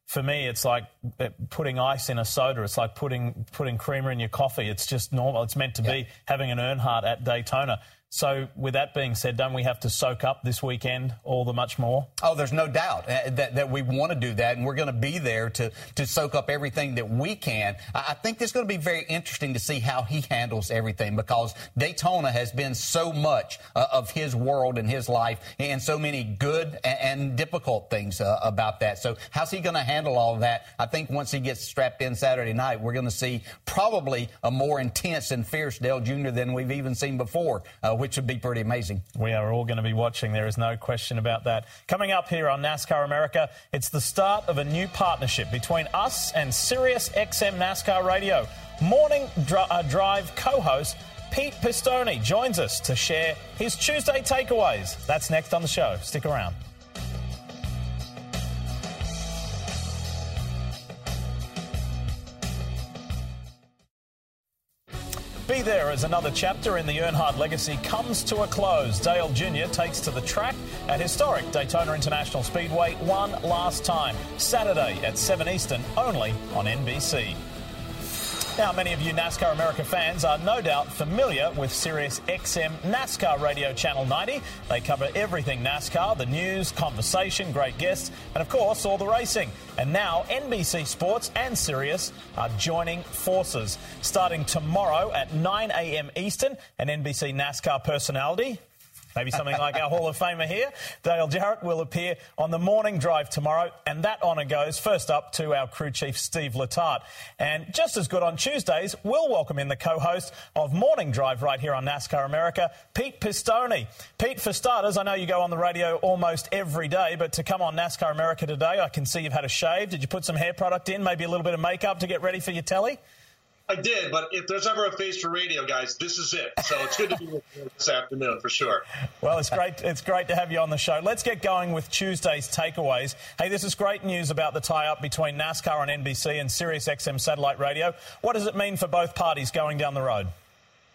for me, it's like uh, putting ice in a soda. It's like putting putting creamer in your coffee. It's just normal. It's meant to be having an Earnhardt at Daytona. So, with that being said, don't we have to soak up this weekend all the much more? Oh, there's no doubt uh, that, that we want to do that, and we're going to be there to, to soak up everything that we can. I think it's going to be very interesting to see how he handles everything because Daytona has been so much uh, of his world and his life, and so many good and, and difficult things uh, about that. So, how's he going to handle all of that? I think once he gets strapped in Saturday night, we're going to see probably a more intense and fierce Dale Jr. than we've even seen before, uh, which would be pretty amazing. We are all going to be watching. There is no question about that. Coming up here on NASCAR America, it's the start of a new partnership between us and Sirius XM NASCAR Radio. Morning dri- uh, Drive co host Pete Pistone joins us to share his Tuesday takeaways. That's next on the show. Stick around. Be there as another chapter in the Earnhardt legacy comes to a close. Dale Jr. takes to the track at historic Daytona International Speedway one last time, Saturday at 7 Eastern, only on NBC. Now, many of you NASCAR America fans are no doubt familiar with Sirius XM NASCAR Radio Channel 90. They cover everything NASCAR, the news, conversation, great guests, and of course, all the racing. And now, NBC Sports and Sirius are joining forces. Starting tomorrow at 9 a.m. Eastern, an NBC NASCAR personality, Maybe something like our Hall of Famer here, Dale Jarrett, will appear on the morning drive tomorrow, and that honour goes first up to our crew chief, Steve Letarte. And just as good on Tuesdays, we'll welcome in the co host of Morning Drive right here on NASCAR America, Pete Pistone. Pete, for starters, I know you go on the radio almost every day, but to come on NASCAR America today, I can see you've had a shave. Did you put some hair product in, maybe a little bit of makeup to get ready for your telly? I did, but if there's ever a face for radio, guys, this is it. So it's good to be with you this afternoon for sure. Well, it's great. It's great to have you on the show. Let's get going with Tuesday's takeaways. Hey, this is great news about the tie-up between NASCAR and NBC and SiriusXM satellite radio. What does it mean for both parties going down the road?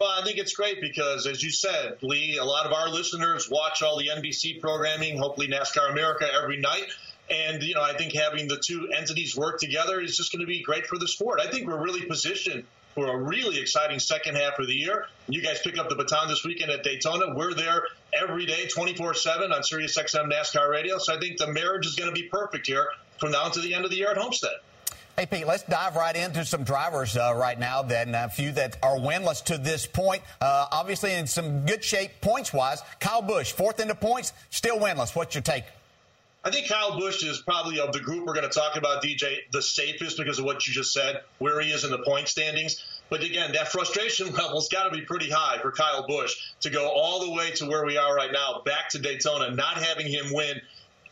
Well, I think it's great because, as you said, Leigh, a lot of our listeners watch all the NBC programming, hopefully NASCAR America every night. And, you know, I think having the two entities work together is just going to be great for the sport. I think we're really positioned for a really exciting second half of the year. You guys pick up the baton this weekend at Daytona. We're there every day, 24 7 on Sirius XM NASCAR radio. So I think the marriage is going to be perfect here from now until the end of the year at Homestead. Hey, Pete, let's dive right into some drivers uh, right now, then a few that are winless to this point. Uh, obviously, in some good shape points wise. Kyle Busch, fourth into points, still winless. What's your take? I think Kyle Busch is probably of the group we're going to talk about, DJ, the safest because of what you just said, where he is in the point standings. But again, that frustration level's got to be pretty high for Kyle Busch to go all the way to where we are right now, back to Daytona, not having him win.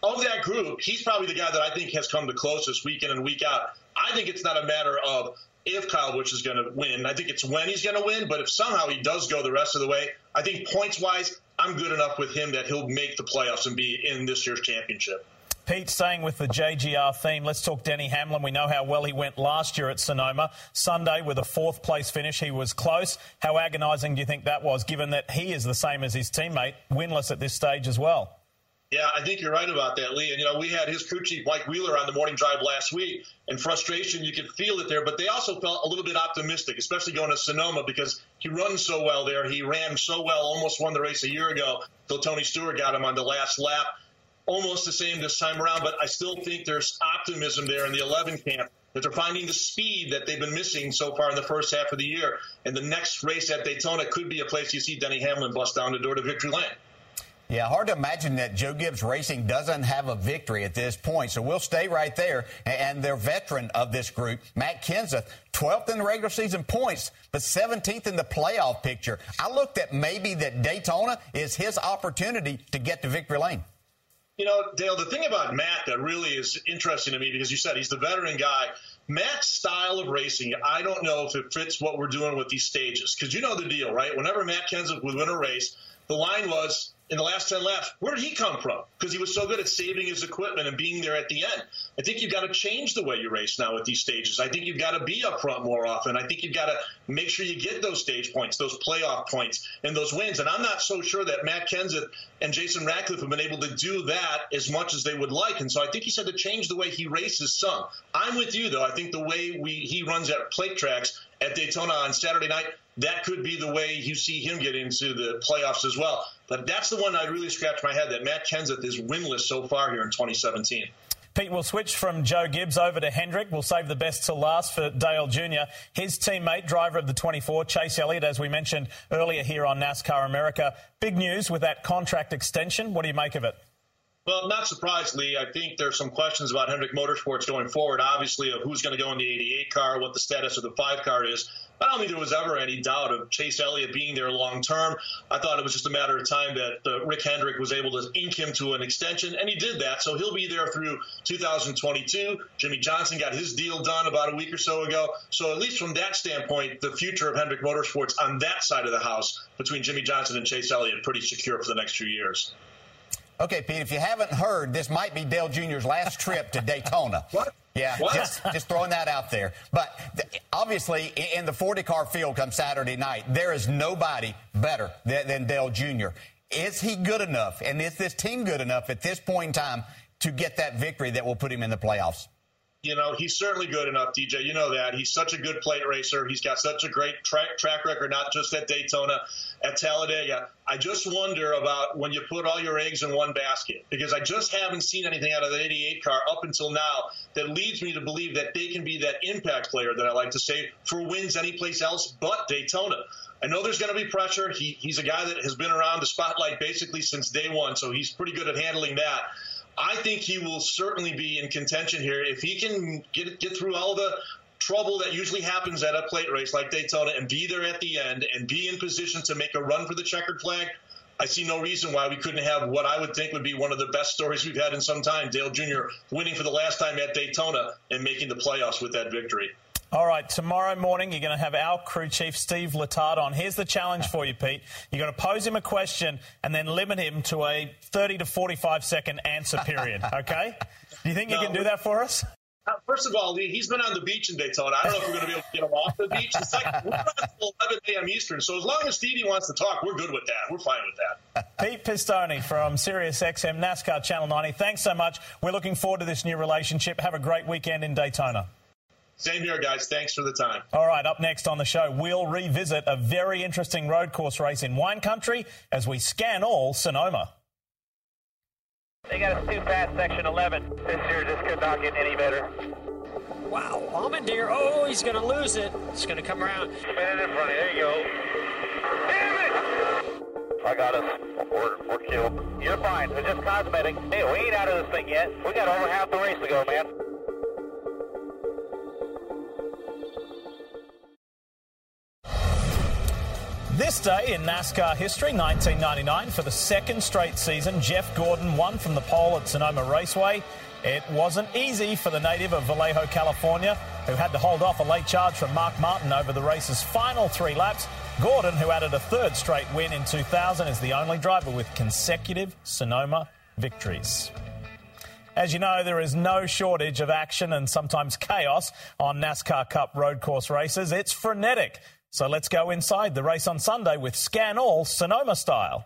Of that group, he's probably the guy that I think has come the closest week in and week out. I think it's not a matter of if Kyle Busch is going to win. I think it's when he's going to win. But if somehow he does go the rest of the way, I think points wise, I'm good enough with him that he'll make the playoffs and be in this year's championship. Pete, staying with the JGR theme, let's talk Denny Hamlin. We know how well he went last year at Sonoma. Sunday with a fourth place finish, he was close. How agonising do you think that was, given that he is the same as his teammate, winless at this stage as well? Yeah, I think you're right about that, Leigh. And, you know, we had his crew chief, Mike Wheeler, on the morning drive last week, and frustration, you could feel it there. But they also felt a little bit optimistic, especially going to Sonoma because he runs so well there. He ran so well, almost won the race a year ago, till Tony Stewart got him on the last lap. almost the same this time around, but I still think there's optimism there in the 11 camp that they're finding the speed that they've been missing so far in the first half of the year. And the next race at Daytona could be a place you see Denny Hamlin bust down the door to victory lane. Yeah, hard to imagine that Joe Gibbs Racing doesn't have a victory at this point. So we'll stay right there. And their veteran of this group, Matt Kenseth, 12th in the regular season points, but 17th in the playoff picture. I looked at maybe that Daytona is his opportunity to get to victory lane. You know, Dale, the thing about Matt that really is interesting to me because you said he's the veteran guy. Matt's style of racing, I don't know if it fits what we're doing with these stages. Because you know the deal, right? Whenever Matt Kenseth would win a race, the line was in the last 10 laps, where did he come from? Because he was so good at saving his equipment and being there at the end. I think you've got to change the way you race now with these stages. I think you've got to be up front more often. I think you've got to make sure you get those stage points, those playoff points, and those wins. And I'm not so sure that Matt Kenseth and Jason Ratcliff have been able to do that as much as they would like. And so I think he said to change the way he races some. I'm with you, though. I think the way we he runs at plate tracks at Daytona on Saturday night, that could be the way you see him get into the playoffs as well. But that's the one I really scratch my head that Matt Kenseth is winless so far here in 2017. Pete, we'll switch from Joe Gibbs over to Hendrick. We'll save the best till last for Dale Jr. His teammate, driver of the 24, Chase Elliott, as we mentioned earlier here on NASCAR America. Big news with that contract extension. What do you make of it? Well, not surprisingly, I think there's some questions about Hendrick Motorsports going forward, obviously, of who's going to go in the 88 car, what the status of the 5 car is. I don't think there was ever any doubt of Chase Elliott being there long term. I thought it was just a matter of time that uh, Rick Hendrick was able to ink him to an extension, and he did that. So he'll be there through 2022. Jimmie Johnson got his deal done about a week or so ago. So at least from that standpoint, the future of Hendrick Motorsports on that side of the house between Jimmie Johnson and Chase Elliott pretty secure for the next few years. Okay, Pete, if you haven't heard, this might be Dale Jr.'s last trip to Daytona. What? Yeah, what? Just, just throwing that out there. But th- obviously, in the 40 car field come Saturday night, there is nobody better than, than Dale Jr. Is he good enough, and is this team good enough at this point in time to get that victory that will put him in the playoffs? You know, he's certainly good enough, DJ. You know that. He's such a good plate racer. He's got such a great track, track record, not just at Daytona, at Talladega. I just wonder about when you put all your eggs in one basket, because I just haven't seen anything out of the 88 car up until now that leads me to believe that they can be that impact player that I like to say for wins anyplace else but Daytona. I know there's going to be pressure. He, he's a guy that has been around the spotlight basically since day one, so he's pretty good at handling that. I think he will certainly be in contention here if he can get get through all the trouble that usually happens at a plate race like Daytona and be there at the end and be in position to make a run for the checkered flag. I see no reason why we couldn't have what I would think would be one of the best stories we've had in some time. Dale Jr. winning for the last time at Daytona and making the playoffs with that victory. All right, tomorrow morning you're going to have our crew chief, Steve Letarte, on. Here's the challenge for you, Pete. You're going to pose him a question and then limit him to a 30 to 45 second answer period, okay? Do you think you No, can do that for us? Uh, First of all, he's been on the beach in Daytona. I don't know if we're going to be able to get him off the beach. The second, we're not until 11 a.m. Eastern, so as long as Stevie wants to talk, we're good with that. We're fine with that. Pete Pistone from Sirius XM NASCAR Channel 90. Thanks so much. We're looking forward to this new relationship. Have a great weekend in Daytona. Same here, guys. Thanks for the time. All right, up next on the show, we'll revisit a very interesting road course race in wine country as we scan all Sonoma. They got us too fast, section 11. This year just could not get any better. Wow, Allmendinger. Oh, he's going to lose it. It's going to come around. Spin it in front. There you go. Damn it! I got us. We're, we're killed. You're fine. It's just cosmetic. Hey, we ain't out of this thing yet. We got over half the race to go, man. This day in NASCAR history, 1999, for the second straight season, Jeff Gordon won from the pole at Sonoma Raceway. It wasn't easy for the native of Vallejo, California, who had to hold off a late charge from Mark Martin over the race's final three laps. Gordon, who added a third straight win in 2000, is the only driver with consecutive Sonoma victories. As you know, there is no shortage of action and sometimes chaos on NASCAR Cup road course races. It's frenetic. So let's go inside the race on Sunday with Scan All Sonoma style.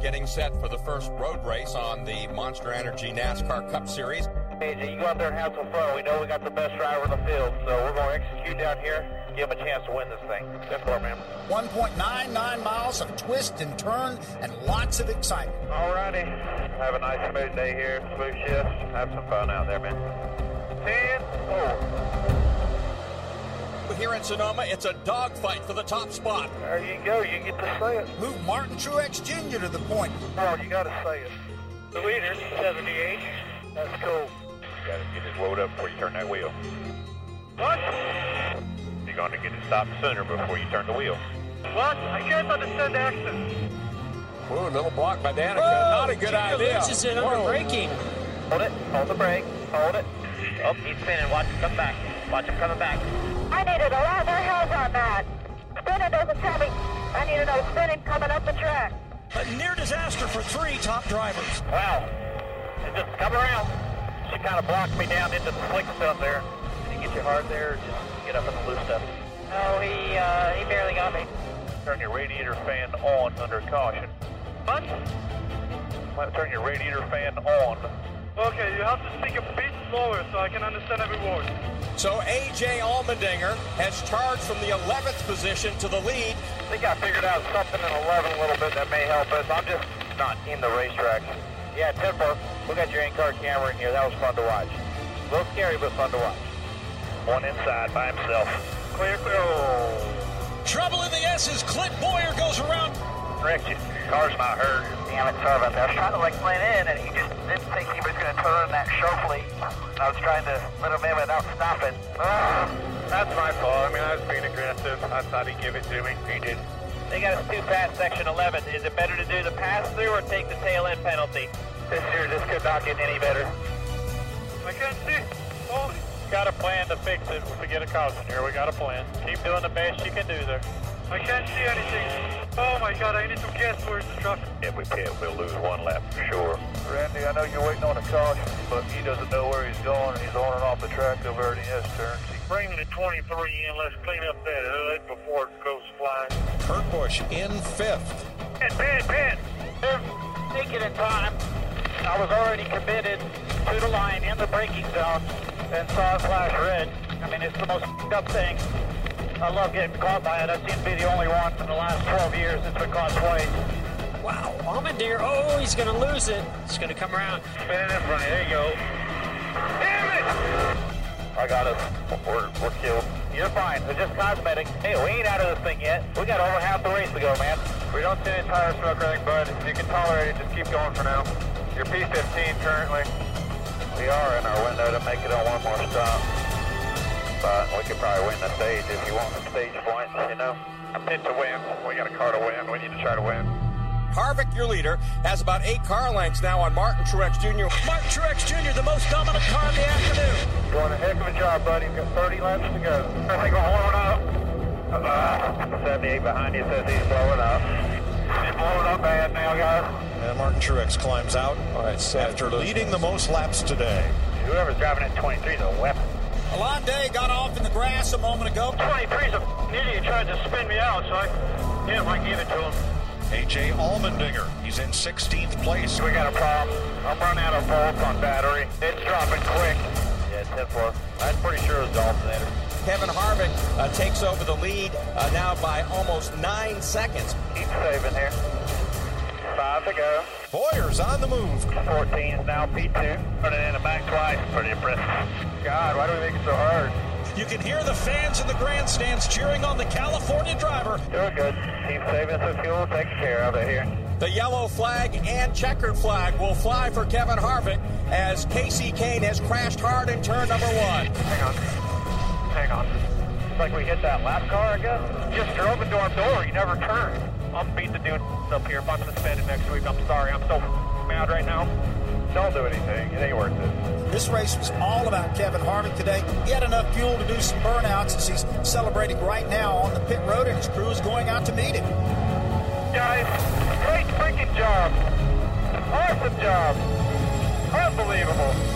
Getting set for the first road race on the Monster Energy NASCAR Cup Series. AJ, you go out there and have some fun. We know we got the best driver in the field, so we're going to execute down here. Give him a chance to win this thing. Good for man. 1.99 miles of twist and turn and lots of excitement. All righty. Have a nice smooth day here. Smooth shift. Have some fun out there, man. 10 4. Here in Sonoma, it's a dogfight for the top spot. There you go. You get to say it. Move Martin Truex Jr. to the point. Oh, you got to say it. The leader, 78. That's cool. You got to get it load up before you turn that wheel. What? You're going to get it stopped sooner before you turn the wheel. What? I can't understand the accent. Whoa, little block by Danica. Whoa, Not a good Junior idea. loses it under Whoa. braking. Hold it. Hold the brake. Hold it. Oh, he's spinning. Watch him come back. Watch him coming back. I needed a lot more help on that. Spinning doesn't tell me. I need to know spinning coming up the track. A near disaster for three top drivers. Wow. It just come around. She kind of blocked me down into the slick stuff there. Did he get you hard there or just get up in the loose stuff? No, he uh, he barely got me. Turn your radiator fan on under caution. What? Might turn your radiator fan on. Okay, you have to speak a bit slower so I can understand every word. So A.J. Allmendinger has charged from the 11th position to the lead. I think I figured out something in 11 a little bit that may help us. I'm just not in the racetrack. Yeah, 10 4. Look at your in-car camera in here. That was fun to watch. A little scary, but fun to watch. One inside by himself. Clear, clear. Oh. Trouble in the S's. Clint Bowyer goes around. Wrecked you. Car's not hurt. Damn it, sorry about that. I was trying to like plan in, and he just didn't think he was going to turn that sharply. I was trying to let him in without stopping. That's my fault. I mean, I was being aggressive. I thought he'd give it to me. He did. They got us two past section 11. Is it better to do the pass through or take the tail end penalty? This year, this could not get any better. I can't see. Holy. Got a plan to fix it if we get a caution here. We got a plan. Keep doing the best you can do there. I can't see anything. Oh my god, I need to guess where's the truck. If we can't, we'll lose one lap for sure. Randy, I know you're waiting on a caution, but he doesn't know where he's going, and he's on and off the track over already has turns. Bring the 23 in. Let's clean up that hood before it goes flying. Kurt Busch in fifth. Pit, pit, pit. Take it in time. I was already committed to the line in the braking zone and saw it flash red. I mean, it's the most up thing. I love getting caught by it. I seem to be the only one in the last 12 years that's been caught twice. Wow, Allmendinger, oh, he's going to lose it. It's going to come around. Spin it in front. There you go. Damn it! I got us. We're, we're killed. You're fine. It's just cosmetic. Hey, we ain't out of this thing yet. We got over half the race to go, man. We don't see any tire smoke or anything, bud. If you can tolerate it, just keep going for now. You're P15 currently. We are in our window to make it on one more stop. But we could probably win the stage if you want the stage points, you know. I'm picked to win. We got a car to win. We need to try to win. Harvick, your leader, has about eight car lengths now on Martin Truex Jr. Martin Truex Jr., the most dominant car in the afternoon. Doing a heck of a job, buddy. We've got 30 laps to go. I think we're blowing up. Uh, 78 behind you says he's blowing up. He's blowing up bad now, guys. And Martin Truex climbs out after leading the most laps today. Whoever's driving at 23 is a weapon. Alonde got off in the grass a moment ago. 23's a f***ing idiot. Tried to spin me out, so I, yeah, I gave it to him. A.J. Allmendinger, he's in 16th place. We got a problem. I'm running out of volts on battery. It's dropping quick. Yeah, 10-4. I'm pretty sure it's the alternator. Kevin Harvick uh, takes over the lead uh, now by almost nine seconds. Keep saving here. Five to go. Bowyer's on the move. 14 is now P2. Running in the back twice. Pretty impressive. God, why do we make it so hard? You can hear the fans in the grandstands cheering on the California driver. Doing good. Keep saving some fuel. Taking care of it here. The yellow flag and checkered flag will fly for Kevin Harvick as Kasey Kahne has crashed hard in turn number one. Hang on. Hang on. It's like we hit that lap car, I guess. Just drove into our door. You never turned. I'm beat the dude up here. If I'm suspended next week, I'm sorry. I'm so mad right now. Don't do anything. It ain't worth it. This race was all about Kevin Harvick today. He had enough fuel to do some burnouts as he's celebrating right now on the pit road, and his crew is going out to meet him. Guys, great freaking job. Awesome job. Unbelievable.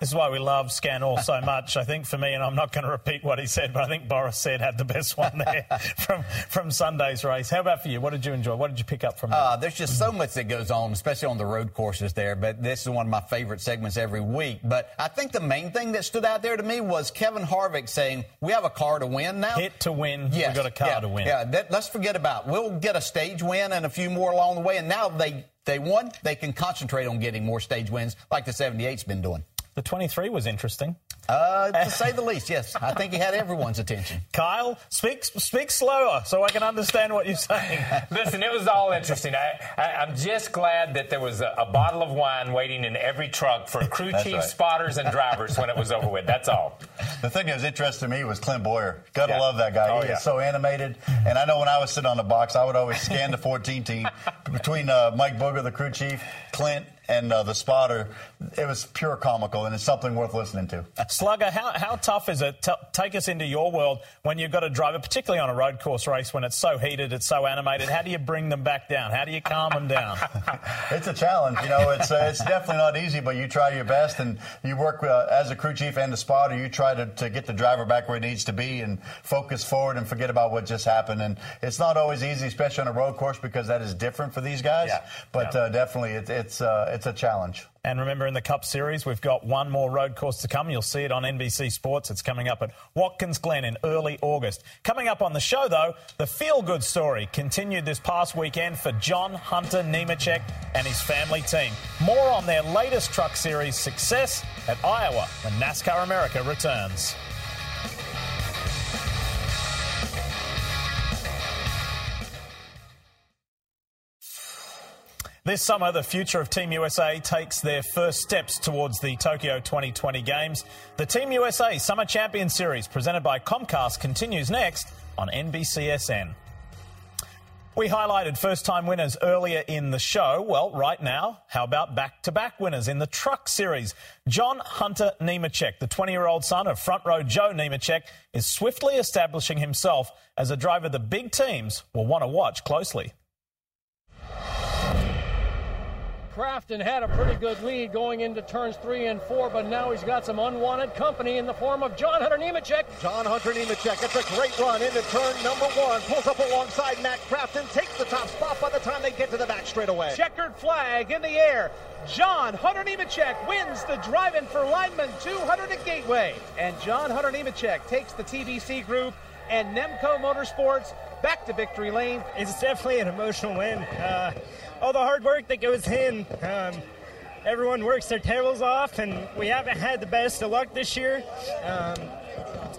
This is why we love Scan All so much. I think for me, and I'm not going to repeat what he said, but I think Boris said had the best one there from from Sunday's race. How about for you? What did you enjoy? What did you pick up from it? Uh, there's just so much that goes on, especially on the road courses there. But this is one of my favorite segments every week. But I think the main thing that stood out there to me was Kevin Harvick saying, "We have a car to win now. Hit to win. Yes, We've got a car yeah, to win. Yeah, that, let's forget about. it. We'll get a stage win and a few more along the way. And now they they won. They can concentrate on getting more stage wins, like the 78's been doing. The 23 was interesting. Uh, to say the least, yes. I think he had everyone's attention. Kyle, speak speak slower so I can understand what you're saying. Listen, it was all interesting. I, I, am just glad that there was a, a, bottle of wine waiting in every truck for crew chiefs, right. spotters, and drivers when it was over with. That's all. The thing that was interesting to me was Clint Bowyer. Gotta yeah. love that guy. Oh, he yeah. is so animated. And I know when I was sitting on the box, I would always scan the 14 team between uh, Mike Booger, the crew chief, Clint, and uh, the spotter, it was pure comical, and it's something worth listening to. Slugger, how, how tough is it? T- take us into your world when you've got a driver, particularly on a road course race, when it's so heated, it's so animated. How do you bring them back down? How do you calm them down? it's a challenge. You know, it's uh, it's definitely not easy, but you try your best, and you work uh, as a crew chief and a spotter. You try to, to get the driver back where he needs to be and focus forward and forget about what just happened. And it's not always easy, especially on a road course, because that is different for these guys. Yeah. But yeah. Uh, definitely, it, it's uh, it's a challenge. And remember, in the Cup Series, we've got one more road course to come. You'll see it on NBC Sports. It's coming up at Watkins Glen in early August. Coming up on the show, though, the feel good story continued this past weekend for John Hunter Nemechek and his family team. More on their latest Truck Series success at Iowa when NASCAR America returns. This summer, the future of Team USA takes their first steps towards the Tokyo 2020 Games. The Team USA Summer Champion Series, presented by Comcast, continues next on NBCSN. We highlighted first time winners earlier in the show. Well, right now, how about back to back winners in the Truck Series? John Hunter Nemechek, the 20 year old son of front row Joe Nemechek, is swiftly establishing himself as a driver the big teams will want to watch closely. Crafton had a pretty good lead going into turns three and four, but now he's got some unwanted company in the form of John Hunter Nemechek. John Hunter Nemechek gets a great run into turn number one, pulls up alongside Matt Crafton, takes the top spot by the time they get to the back straightaway. Checkered flag in the air. John Hunter Nemechek wins the Drivin' for Linemen 200 at Gateway. And John Hunter Nemechek takes the TBC group and Nemco Motorsports back to victory lane. It's definitely an emotional win. Uh, all the hard work that goes in. Um, everyone works their tails off, and we haven't had the best of luck this year. Um,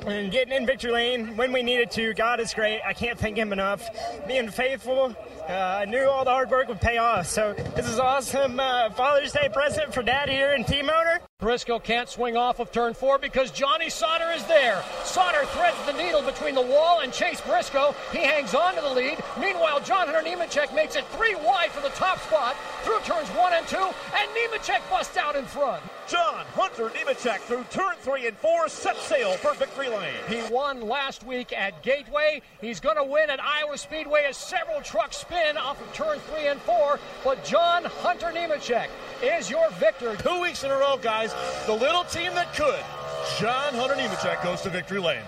and getting in victory lane when we needed to, God is great. I can't thank Him enough. Being faithful, uh, I knew all the hard work would pay off. So this is awesome uh, Father's Day present for Dad here in Team Owner. Briscoe can't swing off of turn four because Johnny Sauter is there. Sauter threads the needle between the wall and Chase Briscoe. He hangs on to the lead. Meanwhile, John Hunter Nemechek makes it three wide for the top spot through turns one and two, and Nemechek busts out in front. John Hunter Nemechek through turn three and four set sail for victory lane. He won last week at Gateway. He's going to win at Iowa Speedway as several trucks spin off of turn three and four. But John Hunter Nemechek is your victor. Two weeks in a row, guys. The little team that could. John Hunter Nemechek goes to victory lane.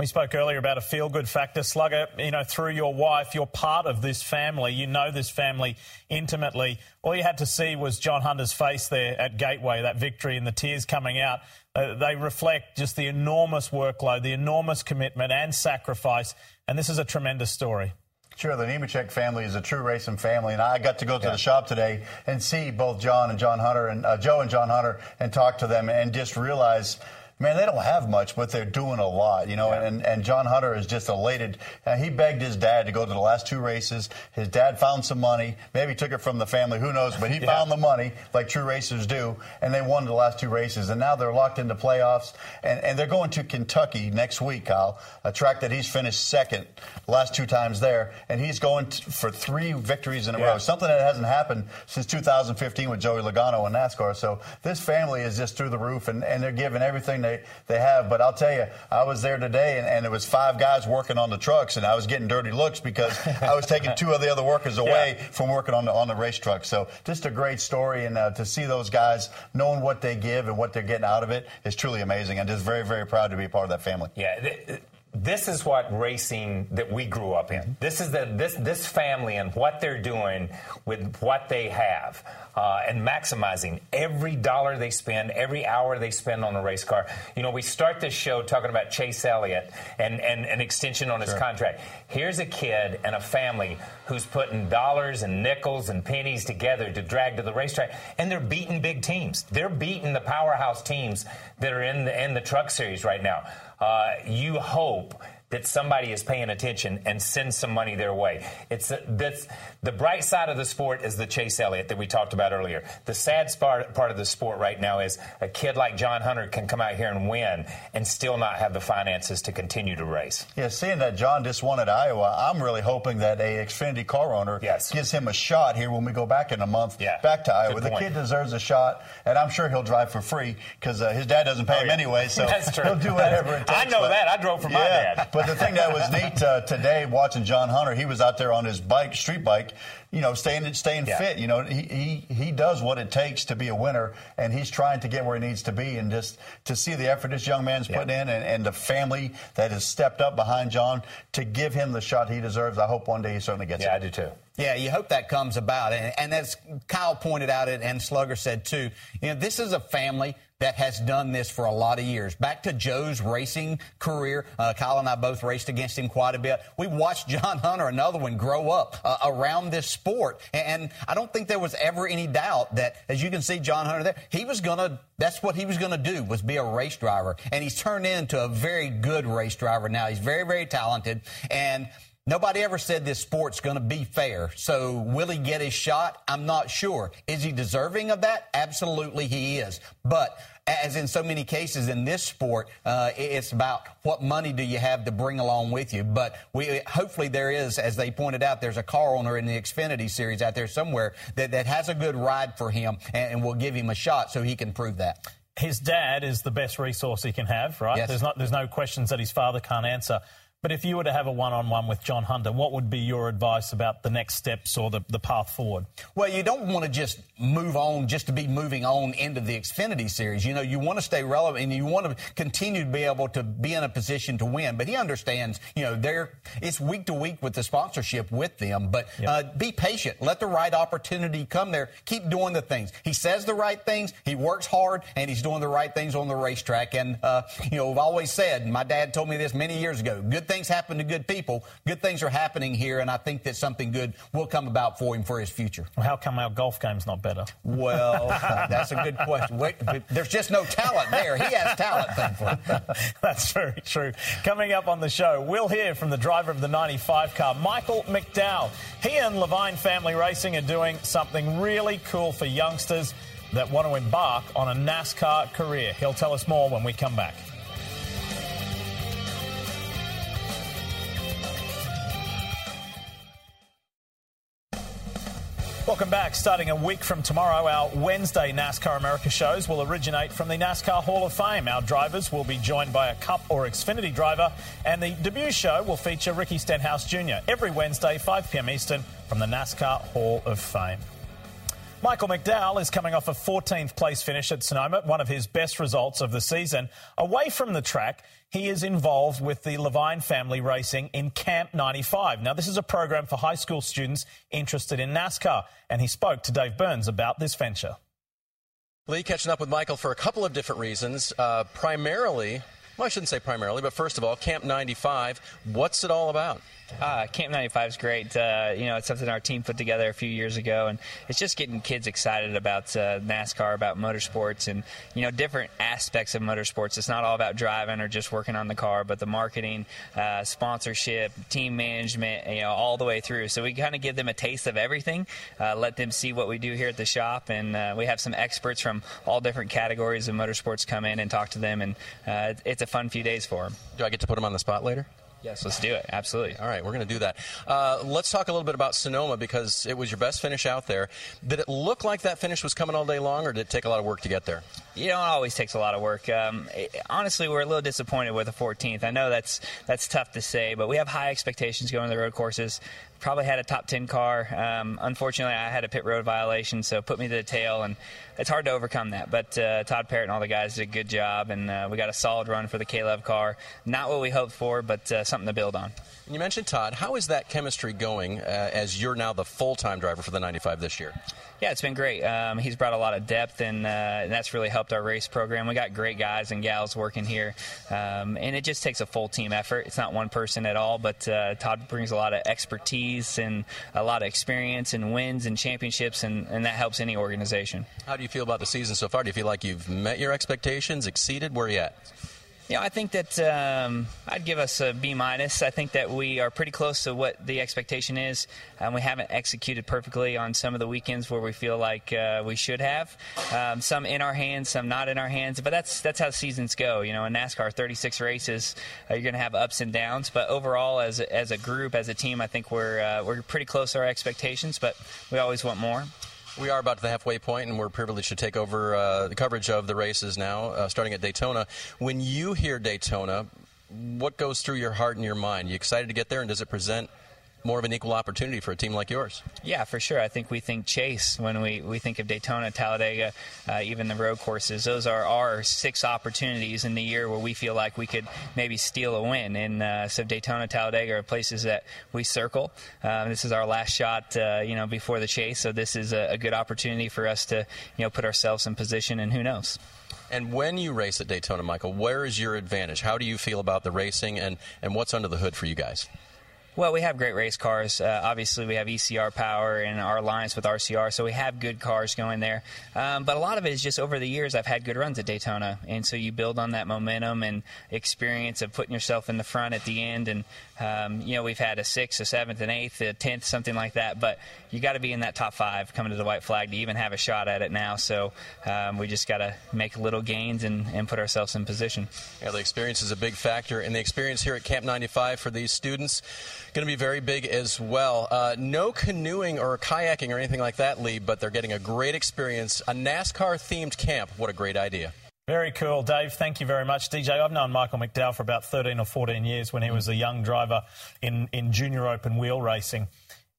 We spoke earlier about a feel good factor. Slugger, you know, through your wife, you're part of this family. You know this family intimately. All you had to see was John Hunter's face there at Gateway, that victory and the tears coming out. Uh, they reflect just the enormous workload, the enormous commitment and sacrifice. And this is a tremendous story. Sure, the Nemechek family is a true racing family, and I got to go to yeah. the shop today and see both John and John Hunter and uh, Joe and John Hunter and talk to them and just realize man, they don't have much, but they're doing a lot, you know. Yeah. And, and John Hunter is just elated. Uh, he begged his dad to go to the last two races. His dad found some money, maybe took it from the family, who knows? But he yeah. found the money, like true racers do, and they won the last two races. And now they're locked into playoffs, and, and they're going to Kentucky next week, Kyle, a track that he's finished second last two times there, and he's going to, for three victories in a yeah. row, something that hasn't happened since 2015 with Joey Logano in NASCAR. So this family is just through the roof, and, and they're giving everything they they, they have. But I'll tell you, I was there today, and, and it was five guys working on the trucks, and I was getting dirty looks because I was taking two of the other workers away yeah. from working on the on the race truck. So just a great story, and uh, to see those guys knowing what they give and what they're getting out of it is truly amazing. And just very very proud to be a part of that family. Yeah this is what racing that we grew up in. This is the this this family and what they're doing with what they have, uh, and maximizing every dollar they spend, every hour they spend on a race car. You know, we start this show talking about Chase Elliott and and an extension on his sure. contract. Here's a kid and a family who's putting dollars and nickels and pennies together to drag to the racetrack, and they're beating big teams. They're beating the powerhouse teams that are in the in the Truck Series right now Uh, you hope that somebody is paying attention and sends some money their way. It's a, that's the bright side of the sport is the Chase Elliott that we talked about earlier. The sad part, part of the sport right now is a kid like John Hunter can come out here and win and still not have the finances to continue to race. Yeah, seeing that John just won at Iowa, I'm really hoping that a Xfinity car owner yes. gives him a shot here when we go back in a month yeah. back to Iowa. The kid deserves a shot, and I'm sure he'll drive for free because uh, his dad doesn't pay oh, him yeah. anyway, so he'll do whatever it takes. I know but, that. I drove for yeah, my dad. But the thing that was neat uh, today, watching John Hunter, he was out there on his bike, street bike, you know, staying staying yeah. fit. You know, he, he he does what it takes to be a winner, and he's trying to get where he needs to be. And just to see the effort this young man's yeah. putting in, and, and the family that has stepped up behind John to give him the shot he deserves. I hope one day he certainly gets yeah, it. Yeah, I do too. Yeah, you hope that comes about. And, and, as Kyle pointed out, and Slugger said too, you know, this is a family that has done this for a lot of years. Back to Joe's racing career, uh, Kyle and I both raced against him quite a bit. We watched John Hunter, another one, grow up uh, around this sport. And I don't think there was ever any doubt that, as you can see, John Hunter there, he was going to, that's what he was going to do, was be a race driver. And he's turned into a very good race driver now. He's very, very talented. And Nobody ever said this sport's going to be fair. So will he get his shot? I'm not sure. Is he deserving of that? Absolutely he is. But as in so many cases in this sport, uh, it's about what money do you have to bring along with you. But we hopefully there is, as they pointed out, there's a car owner in the Xfinity series out there somewhere that, that has a good ride for him and, and will give him a shot so he can prove that his dad is the best resource he can have, right? Yes. There's not there's no questions that his father can't answer. But if you were to have a one-on-one with John Hunter, what would be your advice about the next steps or the, the path forward? Well, you don't want to just move on just to be moving on into the Xfinity series. You know, you want to stay relevant and you want to continue to be able to be in a position to win. But he understands, you know, there it's week to week with the sponsorship with them. But yep. uh, be patient. Let the right opportunity come there. Keep doing the things. He says the right things. He works hard and he's doing the right things on the racetrack. And, uh, you know, I've always said, my dad told me this many years ago, good things happen to good people. Good things are happening here, and I think that something good will come about for him for his future. Well, how come our golf game's not better? Well, that's a good question. Wait, there's just no talent there. He has talent, thankfully. that's very true. Coming up on the show, we'll hear from the driver of the 95 car, Michael McDowell. He and Levine Family Racing are doing something really cool for youngsters that want to embark on a NASCAR career. He'll tell us more when we come back. Welcome back. Starting a week from tomorrow, our Wednesday NASCAR America shows will originate from the NASCAR Hall of Fame. Our drivers will be joined by a Cup or Xfinity driver, and the debut show will feature Ricky Stenhouse Jr. every Wednesday, 5 p.m. Eastern, from the NASCAR Hall of Fame. Michael McDowell is coming off a 14th place finish at Sonoma, one of his best results of the season. Away from the track, he is involved with the Levine family racing in Camp 95. Now, this is a program for high school students interested in NASCAR, and he spoke to Dave Burns about this venture. Leigh, catching up with Michael for a couple of different reasons. Uh, primarily, well, I shouldn't say primarily, but first of all, Camp 95. What's it all about? Uh, Camp 95 is great. Uh, you know, it's something our team put together a few years ago, and it's just getting kids excited about uh, NASCAR, about motorsports, and you know, different aspects of motorsports. It's not all about driving or just working on the car, but the marketing, uh, sponsorship, team management, you know, all the way through. So we kind of give them a taste of everything, uh, let them see what we do here at the shop, and uh, we have some experts from all different categories of motorsports come in and talk to them, and it's a fun few days for them. Do I get to put them on the spot later? Yes, let's do it. Absolutely. All right, we're going to do that. Uh, let's talk a little bit about Sonoma because it was your best finish out there. Did it look like that finish was coming all day long, or did it take a lot of work to get there? you know, it always takes a lot of work. Um, it, honestly, we're a little disappointed with the 14th. I know that's that's tough to say, but we have high expectations going to the road courses. Probably had a top 10 car. Um, unfortunately, I had a pit road violation, so put me to the tail, and it's hard to overcome that. But uh, Todd Parrott and all the guys did a good job, and uh, we got a solid run for the K-Love car. Not what we hoped for, but uh, something to build on. And you mentioned Todd. How is that chemistry going uh, as you're now the full-time driver for the 95 this year? Yeah, it's been great. Um, he's brought a lot of depth, and, uh, and, that's really helped our race program. We got great guys and gals working here, um, and it just takes a full team effort. It's not one person at all, but uh, Todd brings a lot of expertise and a lot of experience and wins and championships, and, and that helps any organization. How do you feel about the season so far? Do you feel like you've met your expectations, exceeded? Where are you at? You know, I think that um, I'd give us a B minus. I think that we are pretty close to what the expectation is. Um, we haven't executed perfectly on some of the weekends where we feel like uh, we should have. Um, some in our hands, some not in our hands. But that's that's how seasons go. You know, in NASCAR, 36 races, uh, you're going to have ups and downs. But overall, as as a group, as a team, I think we're uh, we're pretty close to our expectations. But we always want more. We are about to the halfway point, and we're privileged to take over uh, the coverage of the races now, uh, starting at Daytona. When you hear Daytona, what goes through your heart and your mind? Are you excited to get there, and does it present more of an equal opportunity for a team like yours. Yeah, for sure. I think we think Chase when we, we think of Daytona, Talladega, uh, even the road courses. Those are our six opportunities in the year where we feel like we could maybe steal a win. And uh, so Daytona, Talladega are places that we circle. Uh, this is our last shot, uh, you know, before the chase. So this is a, a good opportunity for us to, you know, put ourselves in position. And who knows. And when you race at Daytona, Michael, where is your advantage? How do you feel about the racing, and, and what's under the hood for you guys? Well, we have great race cars. Uh, obviously, we have ECR power and our alliance with RCR, so we have good cars going there. Um, but a lot of it is just over the years, I've had good runs at Daytona, and so you build on that momentum and experience of putting yourself in the front at the end. And um, you know, we've had a sixth, a seventh, an eighth, a tenth, something like that. But you got to be in that top five coming to the white flag to even have a shot at it now. So um, we just got to make little gains and, and put ourselves in position. Yeah, the experience is a big factor, and the experience here at Camp 95 for these students going to be very big as well. Uh, no canoeing or kayaking or anything like that, Leigh, but they're getting a great experience. A NASCAR themed camp. What a great idea. Very cool, Dave. Thank you very much, DJ. I've known Michael McDowell for about 13 or 14 years when he was a young driver in, in junior open wheel racing.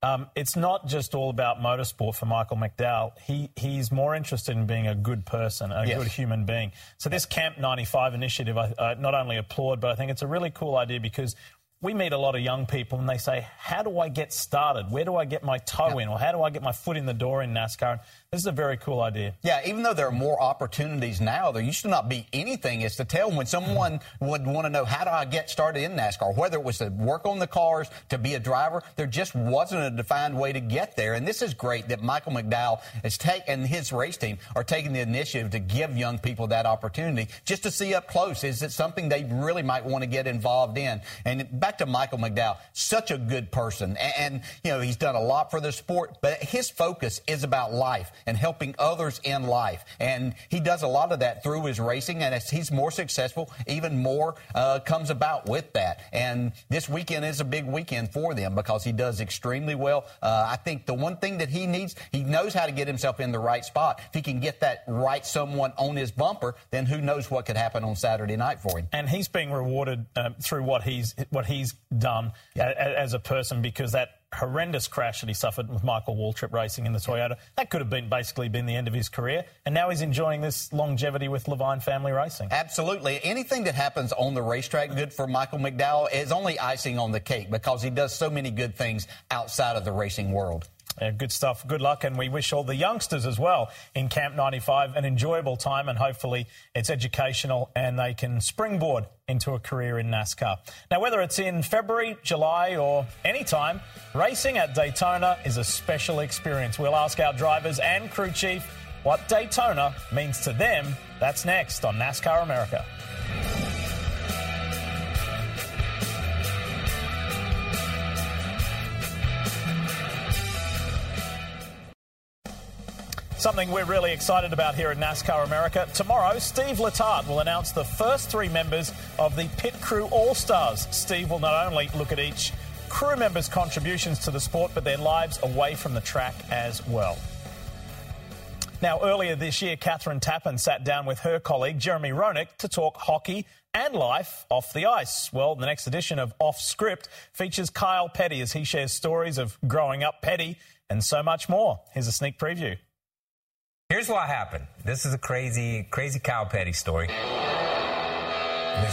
Um, it's not just all about motorsport for Michael McDowell. He he's more interested in being a good person, a yes. good human being. So this Camp 95 initiative, I, I not only applaud, but I think it's a really cool idea because we meet a lot of young people and they say, How do I get started? Where do I get my toe yeah. in? Or how do I get my foot in the door in NASCAR? And This is a very cool idea. Yeah, even though there are more opportunities now, there used to not be anything. Is to tell when someone mm-hmm. would want to know how do I get started in NASCAR, whether it was to work on the cars, to be a driver, there just wasn't a defined way to get there. And this is great that Michael McDowell is take and his race team are taking the initiative to give young people that opportunity just to see up close. Is it something they really might want to get involved in? And back to Michael McDowell, such a good person, and, and you know he's done a lot for the sport, but his focus is about life and helping others in life. And he does a lot of that through his racing. And as he's more successful, even more uh, comes about with that. And this weekend is a big weekend for them because he does extremely well. Uh, I think the one thing that he needs, he knows how to get himself in the right spot. If he can get that right someone on his bumper, then who knows what could happen on Saturday night for him. And he's being rewarded uh, through what he's what he's done yeah. as a person because that horrendous crash that he suffered with Michael Waltrip racing in the Toyota. That could have been basically been the end of his career. And now he's enjoying this longevity with Leavine Family Racing. Absolutely. Anything that happens on the racetrack good for Michael McDowell is only icing on the cake because he does so many good things outside of the racing world. Yeah, good stuff. Good luck. And we wish all the youngsters as well in Camp 95 an enjoyable time and hopefully it's educational and they can springboard into a career in NASCAR. Now, whether it's in February, July, or any time, racing at Daytona is a special experience. We'll ask our drivers and crew chief what Daytona means to them. That's next on NASCAR America. Something we're really excited about here at NASCAR America. Tomorrow, Steve Letarte will announce the first three members of the Pit Crew All Stars. Steve will not only look at each crew member's contributions to the sport, but their lives away from the track as well. Now, earlier this year, Kathryn Tappen sat down with her colleague Jeremy Roenick to talk hockey and life off the ice. Well, the next edition of Off Script features Kyle Petty as he shares stories of growing up petty and so much more. Here's a sneak preview. Here's what happened. This is a crazy, crazy cow petty story. There's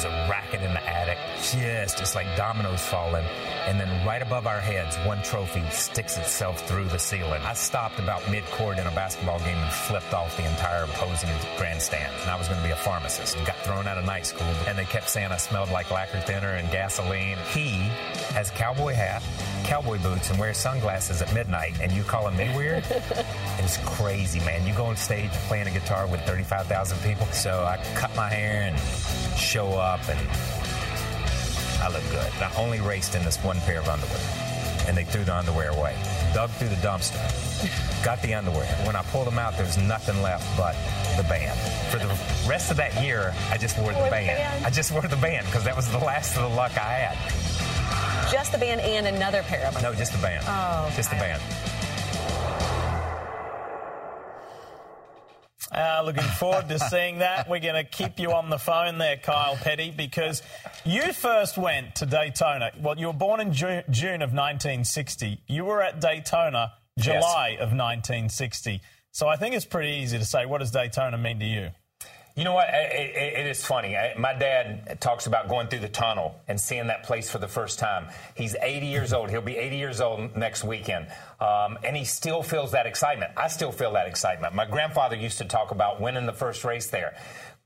a racket in the attic, just it's like dominoes falling, and then right above our heads, one trophy sticks itself through the ceiling. I stopped about mid-court in a basketball game and flipped off the entire opposing grandstand. And I was going to be a pharmacist got thrown out of night school, and they kept saying I smelled like lacquer thinner and gasoline. He has cowboy hat, cowboy boots, and wears sunglasses at midnight, and you calling me weird? it's crazy, man. You go on stage playing a guitar with 35,000 people. So I cut my hair and show up, and I look good. I only raced in this one pair of underwear, and they threw the underwear away. Dug through the dumpster, got the underwear. When I pulled them out, there was nothing left but the band. For the rest of that year, I just wore the the band. band. I just wore the band because that was the last of the luck I had. Just the band and another pair of them. No, just the band. Oh, Just the band. Uh, looking forward to seeing that. We're going to keep you on the phone there, Kyle Petty, because you first went to Daytona. Well, you were born in June, June of 1960. You were at Daytona July of 1960. So I think it's pretty easy to say, what does Daytona mean to you? You know what? It, it, it is funny. I, my dad talks about going through the tunnel and seeing that place for the first time. He's 80 years old. He'll be 80 years old next weekend. Um, and he still feels that excitement. I still feel that excitement. My grandfather used to talk about winning the first race there.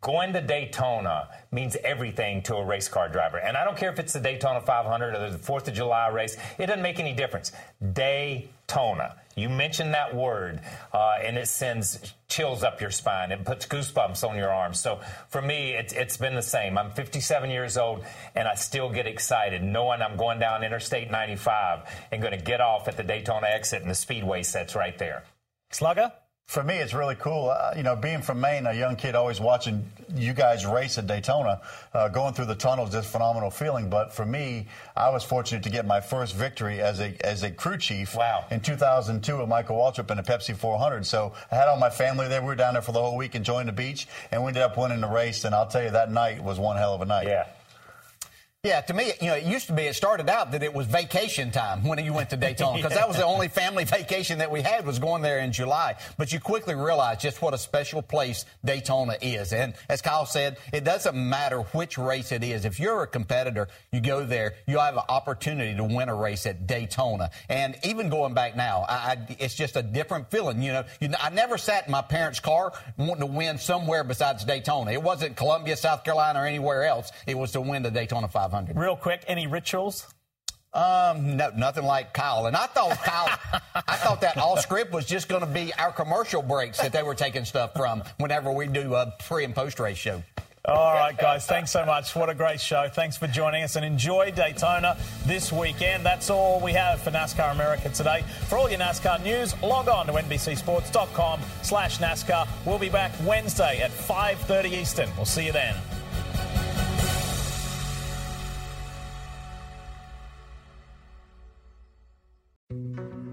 Going to Daytona means everything to a race car driver. And I don't care if it's the Daytona 500 or the 4th of July race, it doesn't make any difference. Daytona. You mention that word, uh, and it sends chills up your spine. It puts goosebumps on your arms. So for me, it's, it's been the same. I'm 57 years old, and I still get excited knowing I'm going down Interstate 95 and going to get off at the Daytona exit, and the speedway sets right there. Slugger? For me, it's really cool. Uh, you know, being from Maine, a young kid always watching you guys race at Daytona, uh, going through the tunnels, just phenomenal feeling. But for me, I was fortunate to get my first victory as a as a crew chief. Wow. In 2002 with Michael Waltrip in a Pepsi 400. So I had all my family there. We were down there for the whole week enjoying the beach, and we ended up winning the race. And I'll tell you, that night was one hell of a night. Yeah. Yeah, to me, you know, it used to be, it started out that it was vacation time when you went to Daytona because that was the only family vacation that we had was going there in July. But you quickly realize just what a special place Daytona is. And as Kyle said, it doesn't matter which race it is. If you're a competitor, you go there, you have an opportunity to win a race at Daytona. And even going back now, I, I, it's just a different feeling. You know, you, I never sat in my parents' car wanting to win somewhere besides Daytona. It wasn't Columbia, South Carolina, or anywhere else. It was to win the Daytona 500. Real quick, any rituals? Um, no, nothing like Kyle. And I thought Kyle, I thought that Off Script was just going to be our commercial breaks that they were taking stuff from whenever we do a pre and post race show. All right, guys, thanks so much. What a great show. Thanks for joining us and enjoy Daytona this weekend. That's all we have for NASCAR America today. For all your NASCAR news, log on to NBCSports.com slash NASCAR. We'll be back Wednesday at 5.30 Eastern. We'll see you then.